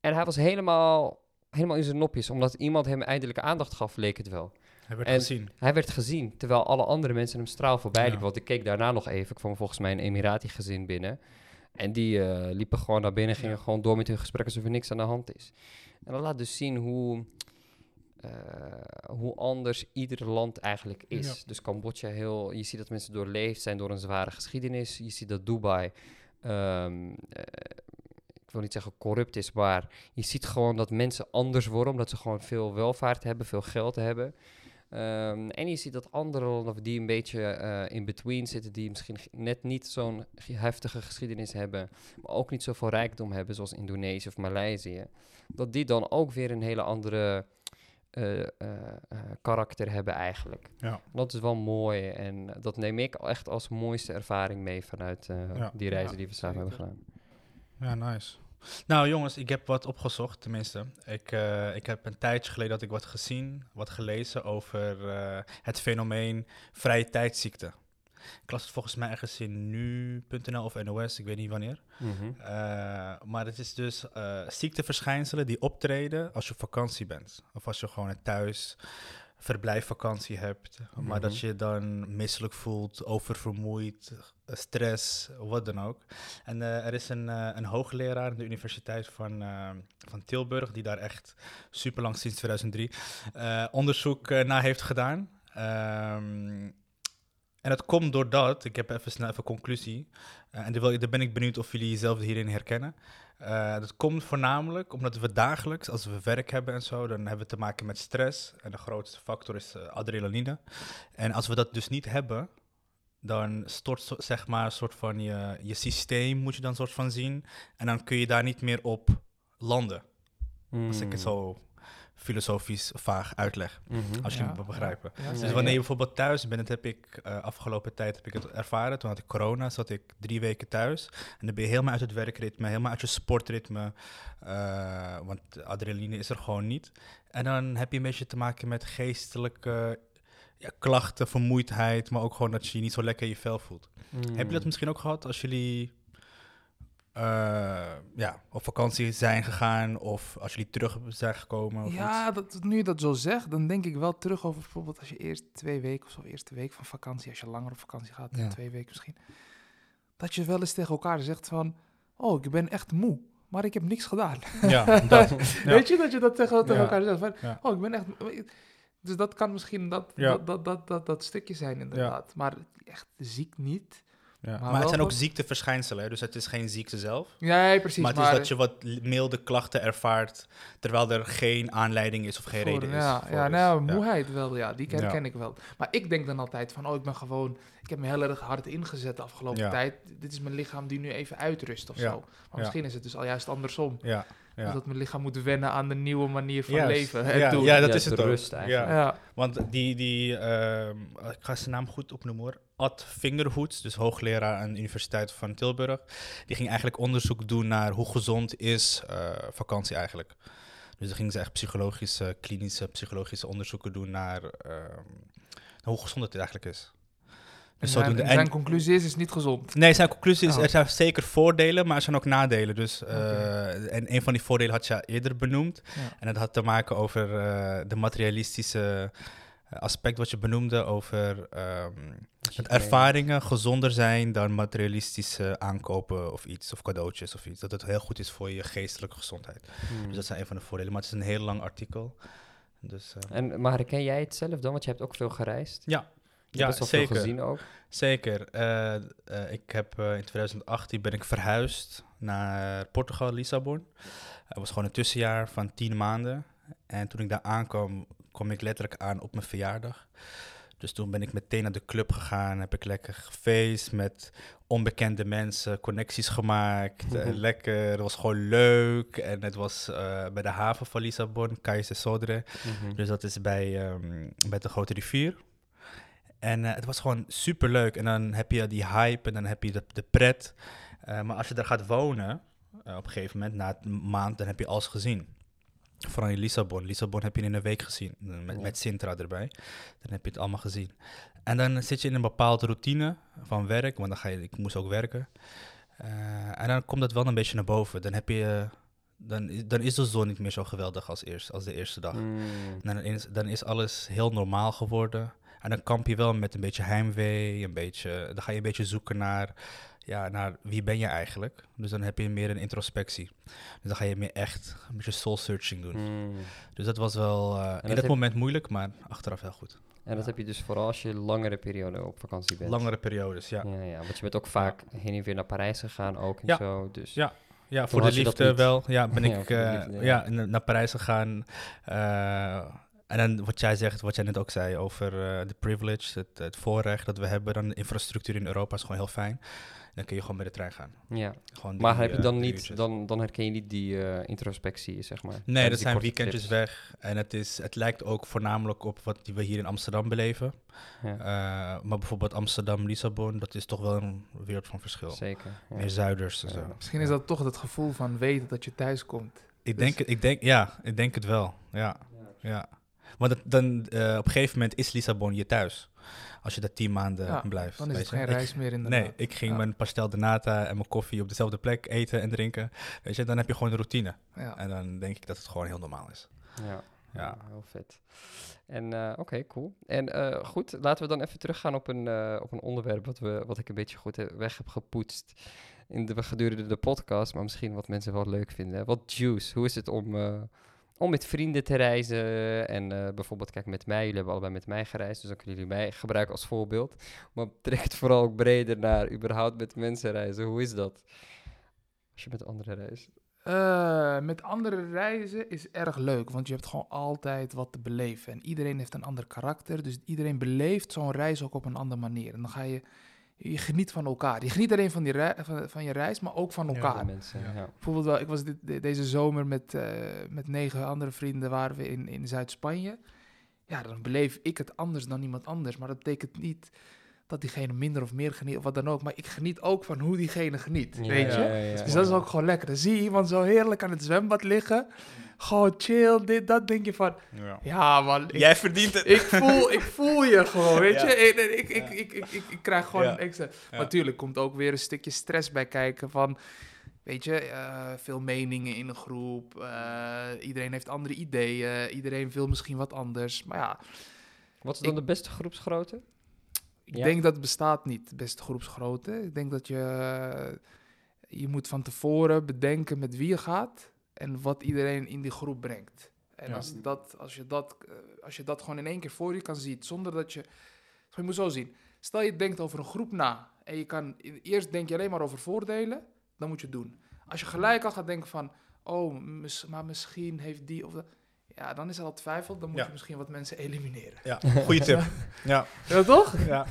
En hij was helemaal, helemaal in zijn nopjes. Omdat iemand hem eindelijk aandacht gaf, leek het wel. Hij werd gezien. Hij werd gezien, terwijl alle andere mensen hem straal voorbij liepen. Want ik keek daarna nog even, ik kwam volgens mij een Emirati-gezin binnen. En die uh, liepen gewoon naar binnen, gingen gewoon door met hun gesprek alsof er niks aan de hand is. En dat laat dus zien hoe, uh, hoe anders ieder land eigenlijk is. Dus Cambodja heel, je ziet dat mensen doorleefd zijn door een zware geschiedenis. Je ziet dat Dubai, um, uh, ik wil niet zeggen corrupt is, maar je ziet gewoon dat mensen anders worden, omdat ze gewoon veel welvaart hebben, veel geld hebben. Um, en je ziet dat andere landen die een beetje uh, in between zitten, die misschien net niet zo'n heftige geschiedenis hebben, maar ook niet zoveel rijkdom hebben, zoals Indonesië of Maleisië, dat die dan ook weer een hele andere uh, karakter hebben eigenlijk. Ja. Dat is wel mooi en dat neem ik echt als mooiste ervaring mee vanuit die reizen die we samen hebben gedaan. Ja, nice. Nou jongens, ik heb wat opgezocht, tenminste. Ik, uh, ik heb een tijdje geleden dat ik wat gezien, wat gelezen over uh, het fenomeen vrije tijdsziekte. Ik las het volgens mij ergens in nu.nl of NOS, ik weet niet wanneer. Mm -hmm. uh, maar het is dus ziekteverschijnselen die optreden als je op vakantie bent. Of als je gewoon thuis verblijfvakantie hebt, maar dat mhm. je dan misselijk voelt, oververmoeid, eh, stress, wat dan ook. En uh, er is een, uh, een hoogleraar aan de Universiteit van, uh, van Tilburg, die daar echt super lang sinds 2003 onderzoek naar heeft gedaan. Um, en dat komt doordat, ik heb even snel even conclusie, en daar ben ik benieuwd of jullie jezelf hierin herkennen. Uh, dat komt voornamelijk omdat we dagelijks, als we werk hebben en zo, dan hebben we te maken met stress. En de grootste factor is uh, adrenaline. En als we dat dus niet hebben, dan stort zeg maar een soort van je, je systeem, moet je dan soort van zien. En dan kun je daar niet meer op landen. Als ik het hmm. zo filosofisch vaag uitleg. Mhm. Als je ja, me begrijpen. dus wanneer je bijvoorbeeld thuis bent, dat heb ik uh, afgelopen tijd heb ik het ervaren. Toen had ik corona, zat ik drie weken thuis. En dan ben je helemaal uit het werkritme, helemaal uit je sportritme. Uh, want adrenaline is er gewoon niet. En dan heb je een beetje te maken met geestelijke ja, klachten, vermoeidheid, maar ook gewoon dat je je niet zo lekker in je vel voelt. Heb je dat mm. misschien ook gehad als jullie uh, ja, op vakantie zijn gegaan of als jullie terug zijn gekomen? Of ja, dat, nu je dat zo zegt, dan denk ik wel terug over bijvoorbeeld als je eerst twee weken of zo, eerste week van vakantie, als je langer op vakantie gaat, twee weken misschien, dat je wel eens tegen elkaar zegt van, oh, ik ben echt moe. Maar ik heb niks gedaan. Ja, dat, Weet je dat je dat tegen, tegen elkaar zegt? Van, oh, ik ben echt. Dus dat kan misschien dat, dat, dat, dat, dat, dat, stukje zijn, inderdaad. Maar echt ziek niet. Ja. Maar, het zijn ook ziekteverschijnselen, dus het is geen ziekte zelf. Ja, precies. Maar het is dat je wat milde klachten ervaart, terwijl er geen aanleiding is of geen reden is. Ja, ja nou, moeheid wel, ja, die herken ik wel. Maar ik denk dan altijd van, oh, ik ben gewoon, ik heb me heel erg hard ingezet de afgelopen tijd. Dit is mijn lichaam die nu even uitrust of zo. Maar misschien is het dus al juist andersom. Ja. Ja. Dat mijn lichaam moet wennen aan de nieuwe manier van leven. Ja, ja, dat is het rust eigenlijk. Ja. Want die, die uh, ik ga zijn naam goed opnoemen hoor. Ad Fingerhoeds, dus hoogleraar aan de Universiteit van Tilburg. Die ging eigenlijk onderzoek doen naar hoe gezond is uh, vakantie eigenlijk. Dus dan ging ze echt psychologische, klinische, psychologische onderzoeken doen naar uh, hoe gezond het eigenlijk is. Dus zijn, en zijn conclusie is, is niet gezond. Nee, zijn conclusie is, oh. er zijn zeker voordelen, maar er zijn ook nadelen. Dus, uh, En een van die voordelen had je eerder benoemd. En dat had te maken over uh, de materialistische aspect wat je benoemde, over um, dat ervaringen gezonder zijn dan materialistische aankopen of iets, of cadeautjes of iets. Dat het heel goed is voor je geestelijke gezondheid. Hmm. Dus dat zijn een van de voordelen. Maar het is een heel lang artikel. Dus, uh, en, maar herken jij het zelf dan? Want je hebt ook veel gereisd. Ja, ja, zeker. gezien ook. Zeker. Uh, uh, ik heb uh, in 2018 ben ik verhuisd naar Portugal, Lissabon. Het was gewoon een tussenjaar van tien maanden. En toen ik daar aankwam, kwam ik letterlijk aan op mijn verjaardag. Dus toen ben ik meteen naar de club gegaan, heb ik lekker gefeest met onbekende mensen, connecties gemaakt. lekker, het was gewoon leuk. En het was bij de haven van Lissabon, Cais de Sodre. Mhm. Dus dat is bij, um, bij de Grote Rivier. En uh, het was gewoon super leuk. En dan heb je die hype en dan heb je de, de pret. Uh, maar als je daar gaat wonen, uh, op een gegeven moment, na een maand, dan heb je alles gezien. Vooral in Lissabon. Lissabon heb je in een week gezien, met, met Sintra erbij. Dan heb je het allemaal gezien. En dan zit je in een bepaalde routine van werk, want dan ga je, ik moest ook werken. en dan komt dat wel een beetje naar boven. Dan heb je dan, dan is de zon niet meer zo geweldig als, eerst, als de eerste dag. Mm. Dan, is, dan is alles heel normaal geworden. En dan kamp je wel met een beetje heimwee, een beetje, dan ga je een beetje zoeken naar, ja, naar wie ben je eigenlijk. Dus dan heb je meer een introspectie. Dus dan ga je meer echt een beetje soul searching doen. Hmm. Dus dat was wel uh, in dat moment moeilijk, maar achteraf heel goed. En dat heb je dus vooral als je langere periode op vakantie bent. Langere periodes, ja. Ja, ja want je bent ook vaak heen en weer naar Parijs gegaan ook en ja. zo. Dus ja, ja, voor de liefde wel. Ja, ben ik ja, uh, ja. naar Parijs gegaan. Uh, en dan wat jij zegt, wat jij net ook zei over uh, de privilege, het, het, voorrecht dat we hebben, dan de infrastructuur in Europa is gewoon heel fijn. Dan kun je gewoon met de trein gaan. Ja. Gewoon maar heb je dan niet, dan, dan herken je niet die uh, introspectie, zeg maar? Nee, dat zijn weekendjes weg. En het, is, het lijkt ook voornamelijk op wat we hier in Amsterdam beleven. Ja. Uh, maar bijvoorbeeld Amsterdam, Lissabon, dat is toch wel een wereld van verschil. Zeker. Ja. Meer zuiders en zo. Misschien is dat toch het gevoel van weten dat je thuis komt. Ik, dus denk, ik denk, ja, ik denk het wel. Ja, ja. Want dan, uh, op een gegeven moment is Lissabon je thuis. Als je daar tien maanden blijft. Dan is het geen reis meer in de Nee, ik ging mijn pastel de nata en mijn koffie op dezelfde plek eten en drinken. Weet je, dan heb je gewoon een routine. Ja. En dan denk ik dat het gewoon heel normaal is. Ja, ja. heel vet. En uh, oké, cool. En uh, goed, laten we dan even teruggaan op een, uh, op een onderwerp wat, we, wat ik een beetje goed weg heb gepoetst in de, gedurende de podcast, maar misschien wat mensen wel leuk vinden. Wat juice, hoe is het om om met vrienden te reizen. En uh, bijvoorbeeld, kijk, met mij, jullie hebben allebei met mij gereisd, dus dan kunnen jullie mij gebruiken als voorbeeld. Maar trek het vooral ook breder naar überhaupt met mensen reizen. Hoe is dat? Als je met anderen reist. Uh, met andere reizen is erg leuk, want je hebt gewoon altijd wat te beleven. En iedereen heeft een ander karakter, dus iedereen beleeft zo'n reis ook op een andere manier. En dan ga je je geniet van elkaar. Je geniet alleen van, die van, van, je reis, maar ook van elkaar. mensen, ja. Bijvoorbeeld, wel, ik was dit, deze zomer met, uh, met negen andere vrienden, waren we in, in Zuid-Spanje. Ja, dan beleef ik het anders dan iemand anders. Maar dat betekent niet dat diegene minder of meer geniet of wat dan ook. Maar ik geniet ook van hoe diegene geniet, weet je? dus dat is ook gewoon lekker. Dan zie je iemand zo heerlijk aan het zwembad liggen. Gewoon chill, dit, dat. denk je van, ja, man. Jij verdient het. Ik voel, ik voel je gewoon, weet je? Ik, ik, ik, ik, ik, ik, ik, krijg gewoon extra... Maar natuurlijk komt ook weer een stukje stress bij kijken van... Weet je, uh, veel meningen in een groep. Uh, iedereen heeft andere ideeën. Iedereen wil misschien wat anders. Maar ja. Wat is dan de beste groepsgrootte? Ik denk dat het bestaat niet, de beste groepsgrootte. Ik denk dat je, je moet van tevoren bedenken met wie je gaat en wat iedereen in die groep brengt. En als, dat, als, je dat, eh, als je dat gewoon in één keer voor je kan zien, zonder dat je... Je moet zo zien. Stel je denkt over een groep na en je kan... Eerst denk je alleen maar over voordelen, dan moet je het doen. Als je gelijk al gaat denken van... Oh, maar misschien heeft die of dat... Ja, dan is er al twijfel. Dan moet je misschien wat mensen elimineren. Ja, goede tip. ja. ja, toch? Ja.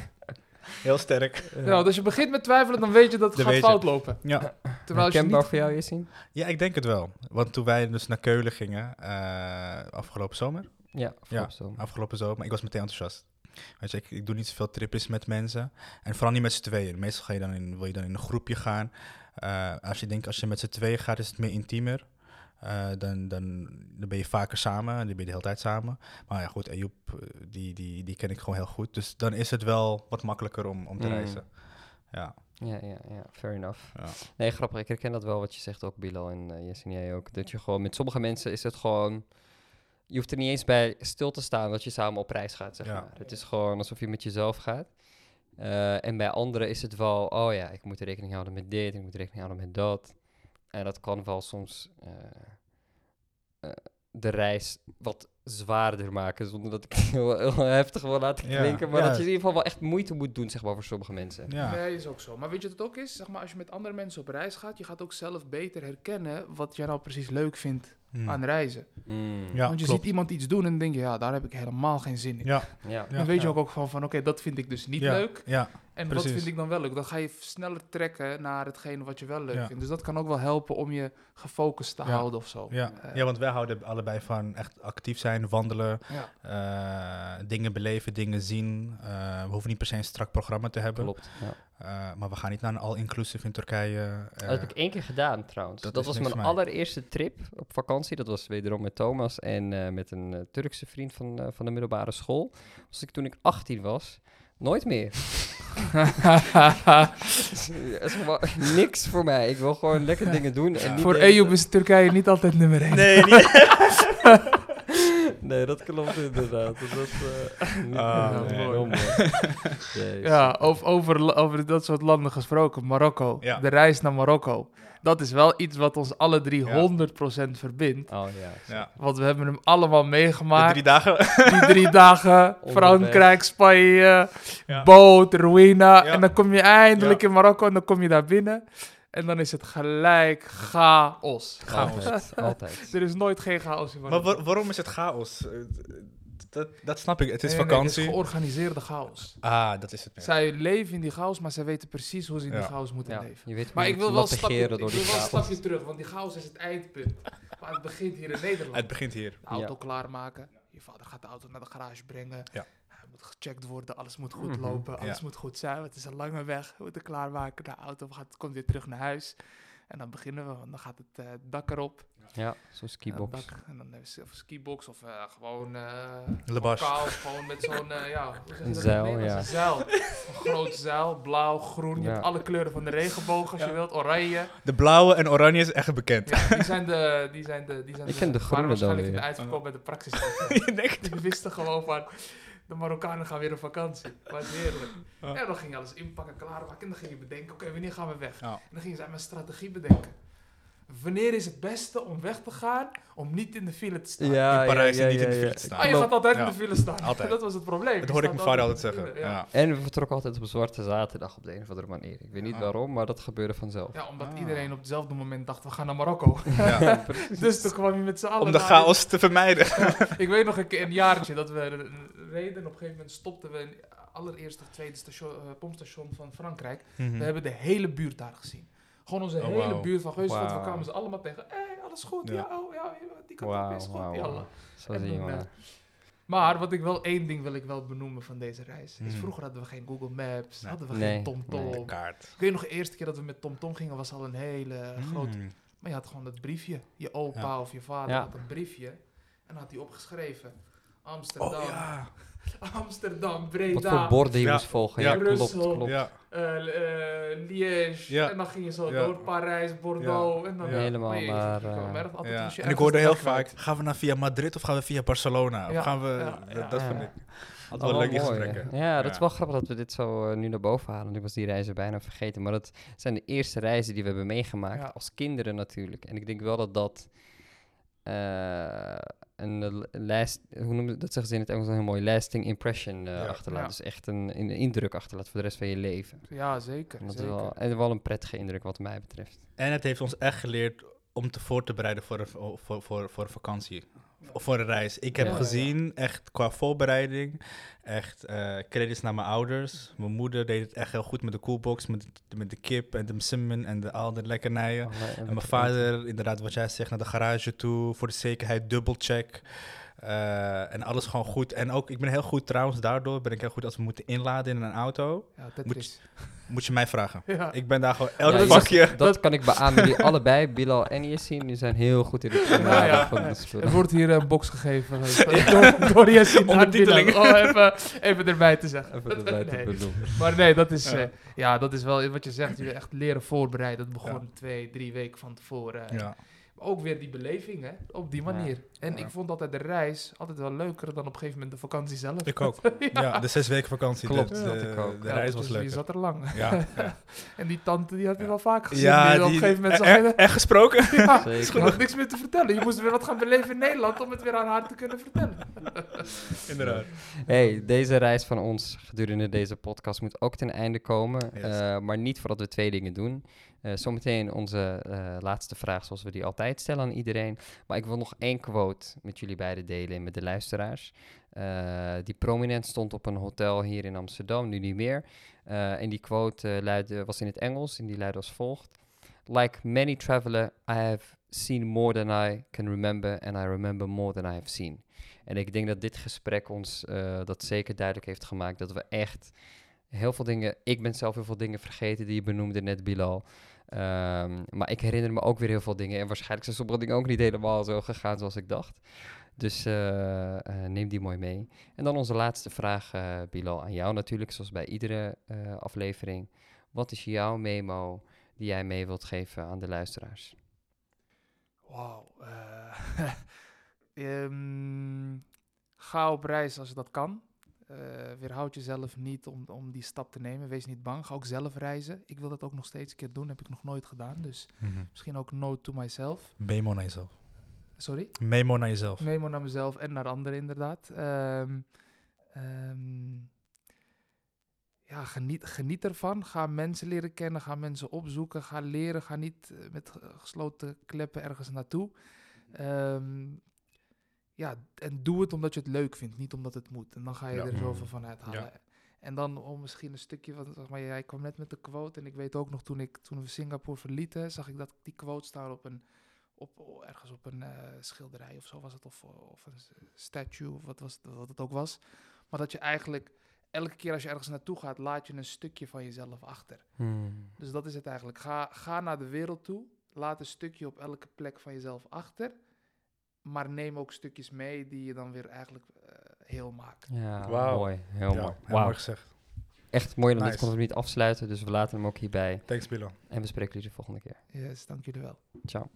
Heel sterk. Ja, als je begint met twijfelen, dan weet je dat het gaat fout lopen. Ja. Terwijl je niet... voor jou, zien? Ja, ik denk het wel. Want toen wij dus naar Keulen gingen, uh, afgelopen zomer. Ja, afgelopen zomer. afgelopen zomer. Ik was meteen enthousiast. Weet je, ik, ik doe niet zoveel tripjes met mensen. En vooral niet met z'n tweeën. Meestal ga je dan in, wil je dan in een groepje gaan. Uh, als je denkt, als je met z'n tweeën gaat, is het meer intiemer. Uh, dan, dan, dan ben je vaker samen en dan ben je de hele tijd samen. Maar ja, goed, Ayoub, eh, die, die, die ken ik gewoon heel goed. Dus dan is het wel wat makkelijker om, om te mm. reizen. Ja. Ja, ja, ja, fair enough. Ja. Nee, grappig. Ik herken dat wel wat je zegt ook, Bilal en uh, Jess en jij ook. Dat je gewoon, met sommige mensen is het gewoon... Je hoeft er niet eens bij stil te staan dat je samen op reis gaat, zeg maar. Het is gewoon alsof je met jezelf gaat. Uh, en bij anderen is het wel, oh ja, ik moet rekening houden met dit, ik moet rekening houden met dat. En dat kan wel soms uh, uh, de reis wat zwaarder maken, zonder dat ik heel, heel heftig wil laten klinken. maar dat je in ieder geval wel echt moeite moet doen, zeg maar, voor sommige mensen. Ja, nee, is ook zo. Maar weet je wat het ook is? Zeg maar, als je met andere mensen op reis gaat, je gaat ook zelf beter herkennen wat jij nou precies leuk vindt Hmm. aan reizen. Hmm. Ja, Want je ziet iemand iets doen en dan denk je, ja, daar heb ik helemaal geen zin in. Ja. Ja. Dan weet je ook, ook van, van oké, dat vind ik dus niet leuk. Ja. En wat vind ik dan wel leuk? Dan ga je sneller trekken naar hetgene wat je wel leuk vindt. Dus dat kan ook wel helpen om je gefocust te houden of zo. Ja. Uh, ja, want wij houden allebei van echt actief zijn, wandelen, uh, dingen beleven, dingen zien. Uh, we hoeven niet per se een strak programma te hebben. Klopt, uh, maar we gaan niet naar een all-inclusive in Turkije. dat heb ik één keer gedaan trouwens. Dat, dat was mijn allereerste trip op vakantie. Dat was wederom met Thomas en met een Turkse vriend van, van de middelbare school. Was ik toen ik 18 was. Nooit meer. is niks voor mij. Ik wil gewoon lekker dingen doen. En voor EU is Turkije niet altijd nummer 1. Nee, niet. nee, dat klopt inderdaad. Dat, uh, ah, nee. mooi. ja, over, over, over dat soort landen gesproken. Marokko. Ja. De reis naar Marokko dat is wel iets wat ons alle drie 100% verbindt. Oh ja. ja. Want we hebben hem allemaal meegemaakt. De drie dagen. Die drie dagen. Frankrijk, Spanje, boot, Ruïna. En dan kom je eindelijk in Marokko en dan kom je daar binnen. En dan is het gelijk chaos. Chaos. Altijd. er is nooit geen chaos in Marokko. Maar waarom is het chaos? Dat, dat snap ik. Het is vakantie. het is georganiseerde chaos. Ah, dat is het. Zij leven in die chaos, maar zij weten precies hoe ze in die chaos moeten ja. leven. Je weet maar ik wil wel, stapje, ik wil wel een stapje terug, want die chaos is het eindpunt. Maar het begint hier in Nederland. Het begint hier. De auto klaarmaken. Je vader gaat de auto naar de garage brengen. Ja. Hij moet gecheckt worden, alles moet goed mhm. lopen, alles moet goed zijn. Het is een lange weg. We moeten klaarmaken. De auto gaat, komt weer terug naar huis. En dan beginnen we, dan gaat het uh, dak erop. Ja, zo'n skibox. en dan hebben ze skibox of uh, gewoon uh, gewoon met zo'n, uh, ja, een zeil, ja. Een zeil. een groot zeil, blauw, groen. Je hebt alle kleuren van de regenboog als je wilt, oranje. De blauwe en oranje is echt bekend. Ja, die zijn de, die zijn de, die zijn Ik ken de groene dan waarschijnlijk in de uitverkoop bij de praxis. je denkt. Die wisten gewoon van, de Marokkanen gaan weer op vakantie. Wat heerlijk. En dan ging je alles inpakken, klaarmaken. En dan ging je bedenken, oké, wanneer gaan we weg? En dan gingen ze mijn strategie bedenken wanneer is het beste om weg te gaan om niet in de file te staan? Ja, in Parijs ja, ja, niet in de file te staan. Ah, je gaat altijd in de file staan. Altijd. dat was het probleem. Dat hoorde ik mijn vader altijd zeggen. Ja. En we vertrokken altijd op een zwarte zaterdag op de een of andere manier. Ik weet niet waarom, maar dat gebeurde vanzelf. Ja, omdat ah. iedereen op hetzelfde moment dacht, we gaan naar Marokko. dus toen kwam je met z'n allen Om de chaos te vermijden. ik weet nog een, keer, een jaartje dat we reden. Op een gegeven moment stopten we allereerste of tweede station, uh, pompstation van Frankrijk. Mhm. We hebben de hele buurt daar gezien. Gewoon onze oh, hele buurt van Geusveld. Wow. We kwamen ze allemaal tegen. Hé, hey, alles goed? Ja, oh, ja, die kant wow, is goed. Wow, ja, Zo zie je maar wat ik wel, één ding wil ik wel benoemen van deze reis. Is hmm. vroeger hadden we geen Google Maps, hadden we geen TomTom. Nee, kaart. Ik weet nog, de eerste keer dat we met TomTom gingen, was al een hele hmm. grote... Maar je had gewoon dat briefje. Je opa of je vader had een briefje. En had hij opgeschreven. Amsterdam. Oh, ja. Amsterdam, Breda. Wat voor borden je moest volgen. Ja, klopt, klopt. Ja. Uh, uh, Liège. Ja. En dan ging je zo door Parijs, Bordeaux. En dan Helemaal naar... Uh, en ik hoorde heel vaak, gaan we naar via Madrid of gaan we via Barcelona? Of gaan we... Dat vind ik... Dat wel leuke gesprekken. Ja, dat is wel grappig dat we dit zo nu naar boven halen. Ik was die reizen bijna vergeten. Maar dat zijn de eerste reizen die we hebben meegemaakt. Als kinderen natuurlijk. En ik denk wel dat dat een last, hoe noem je dat zeggen ze in het Engels heel mooi, lasting impression uh, achterlaat. Dus echt een, een, indruk achterlaat voor de rest van je leven. Ja, zeker. dat zeker. Is wel, en wel een prettige indruk wat mij betreft. En het heeft ons echt geleerd om te voor te bereiden voor een, voor, voor, voor een vakantie voor een reis. Ik heb gezien, echt qua voorbereiding, echt uh, credits naar mijn ouders. Mijn moeder deed het echt heel goed met de coolbox, met, met de kip en de simmen en de, al de lekkernijen. Oh, en mijn vader, inderdaad, wat jij zegt, naar de garage toe, voor de zekerheid, dubbelcheck. Uh, en alles gewoon goed. En ook, ik ben heel goed trouwens, daardoor ben ik heel goed als we moeten inladen in een auto. Ja, moet, moet je mij vragen. Ik ben daar gewoon elk pakje. Dat, kan ik beamen. Die allebei, Bilal en Yassin, die zijn heel goed in het inladen ja, van de spullen. Er wordt hier een box gegeven door, door Yassin Ondertiteling. Oh, even, even erbij te zeggen. Even erbij te bedoelen. Maar nee, dat is, uh, ja, dat is wel wat je zegt. Je echt leren voorbereiden. Dat begon twee, drie weken van tevoren. Ja ook weer die beleving, hè, op die manier. en ik vond altijd de reis altijd wel leuker dan op een gegeven moment de vakantie zelf. Ik ook. ja. de zes weken vakantie. Klopt, de, de, de reis was dus leuk. Je zat er lang. Ja, en die tante, die had je wel vaak gezien. Ja, die, op een gegeven moment zag je... Echt gesproken? Ja, je had niks meer te vertellen. Je moest weer wat gaan beleven in Nederland om het weer aan haar te kunnen vertellen. Inderdaad. Hey, deze reis van ons gedurende deze podcast moet ook ten einde komen. Uh, maar niet voordat we twee dingen doen. Uh, zometeen onze uh, laatste vraag, zoals we die altijd stellen aan iedereen. Maar ik wil nog één quote met jullie beiden delen met de luisteraars. Uh, die prominent stond op een hotel hier in Amsterdam, nu niet meer. en die quote luidde, was in het Engels en die luidde als volgt. Like many traveler, I have seen more than I can remember and I remember more than I have seen. En ik denk dat dit gesprek ons dat zeker duidelijk heeft gemaakt dat we echt heel veel dingen, ik ben zelf heel veel dingen vergeten die je benoemde net Bilal. Um, maar ik herinner me ook weer heel veel dingen. En waarschijnlijk zijn sommige dingen ook niet helemaal zo gegaan zoals ik dacht. Dus uh, uh, neem die mooi mee. En dan onze laatste vraag, uh, Bilal, aan jou natuurlijk, zoals bij iedere aflevering. Wat is jouw memo die jij mee wilt geven aan de luisteraars? Wauw. um, ga op reis als je dat kan. Uh, weerhoud jezelf niet om, om die stap te nemen. Wees niet bang. Ga ook zelf reizen. Ik wil dat ook nog steeds een keer doen. Heb ik nog nooit gedaan. Dus mhm. misschien ook note to myself. Memo naar jezelf. Sorry? Memo naar jezelf. Memo naar mezelf en naar anderen inderdaad. Um, um, ja, geniet, geniet ervan. Ga mensen leren kennen. Ga mensen opzoeken. Ga leren. Ga niet uh, met gesloten kleppen ergens naartoe. Um, ja, en doe het omdat je het leuk vindt, niet omdat het moet. En dan ga je er zoveel van uithalen. En dan om misschien een stukje van, zeg maar, jij kwam net met de quote. En ik weet ook nog toen, ik, toen we Singapore verlieten, zag ik dat die quote staan op een, op, ergens op een uh, schilderij of zo was het. Of, of een statue, of wat, was het, wat het ook was. Maar dat je eigenlijk elke keer als je ergens naartoe gaat, laat je een stukje van jezelf achter. Hmm. Dus dat is het eigenlijk. Ga, ga naar de wereld toe. Laat een stukje op elke plek van jezelf achter. Maar neem ook stukjes mee die je dan weer eigenlijk uh, heel maken. Ja, mooi. Heel mooi. Heel mooi gezegd. Echt mooi, dan nice. dit we niet afsluiten, dus we laten hem ook hierbij. Thanks, Bilo. En we spreken jullie de volgende keer. Yes, dank jullie wel. Ciao.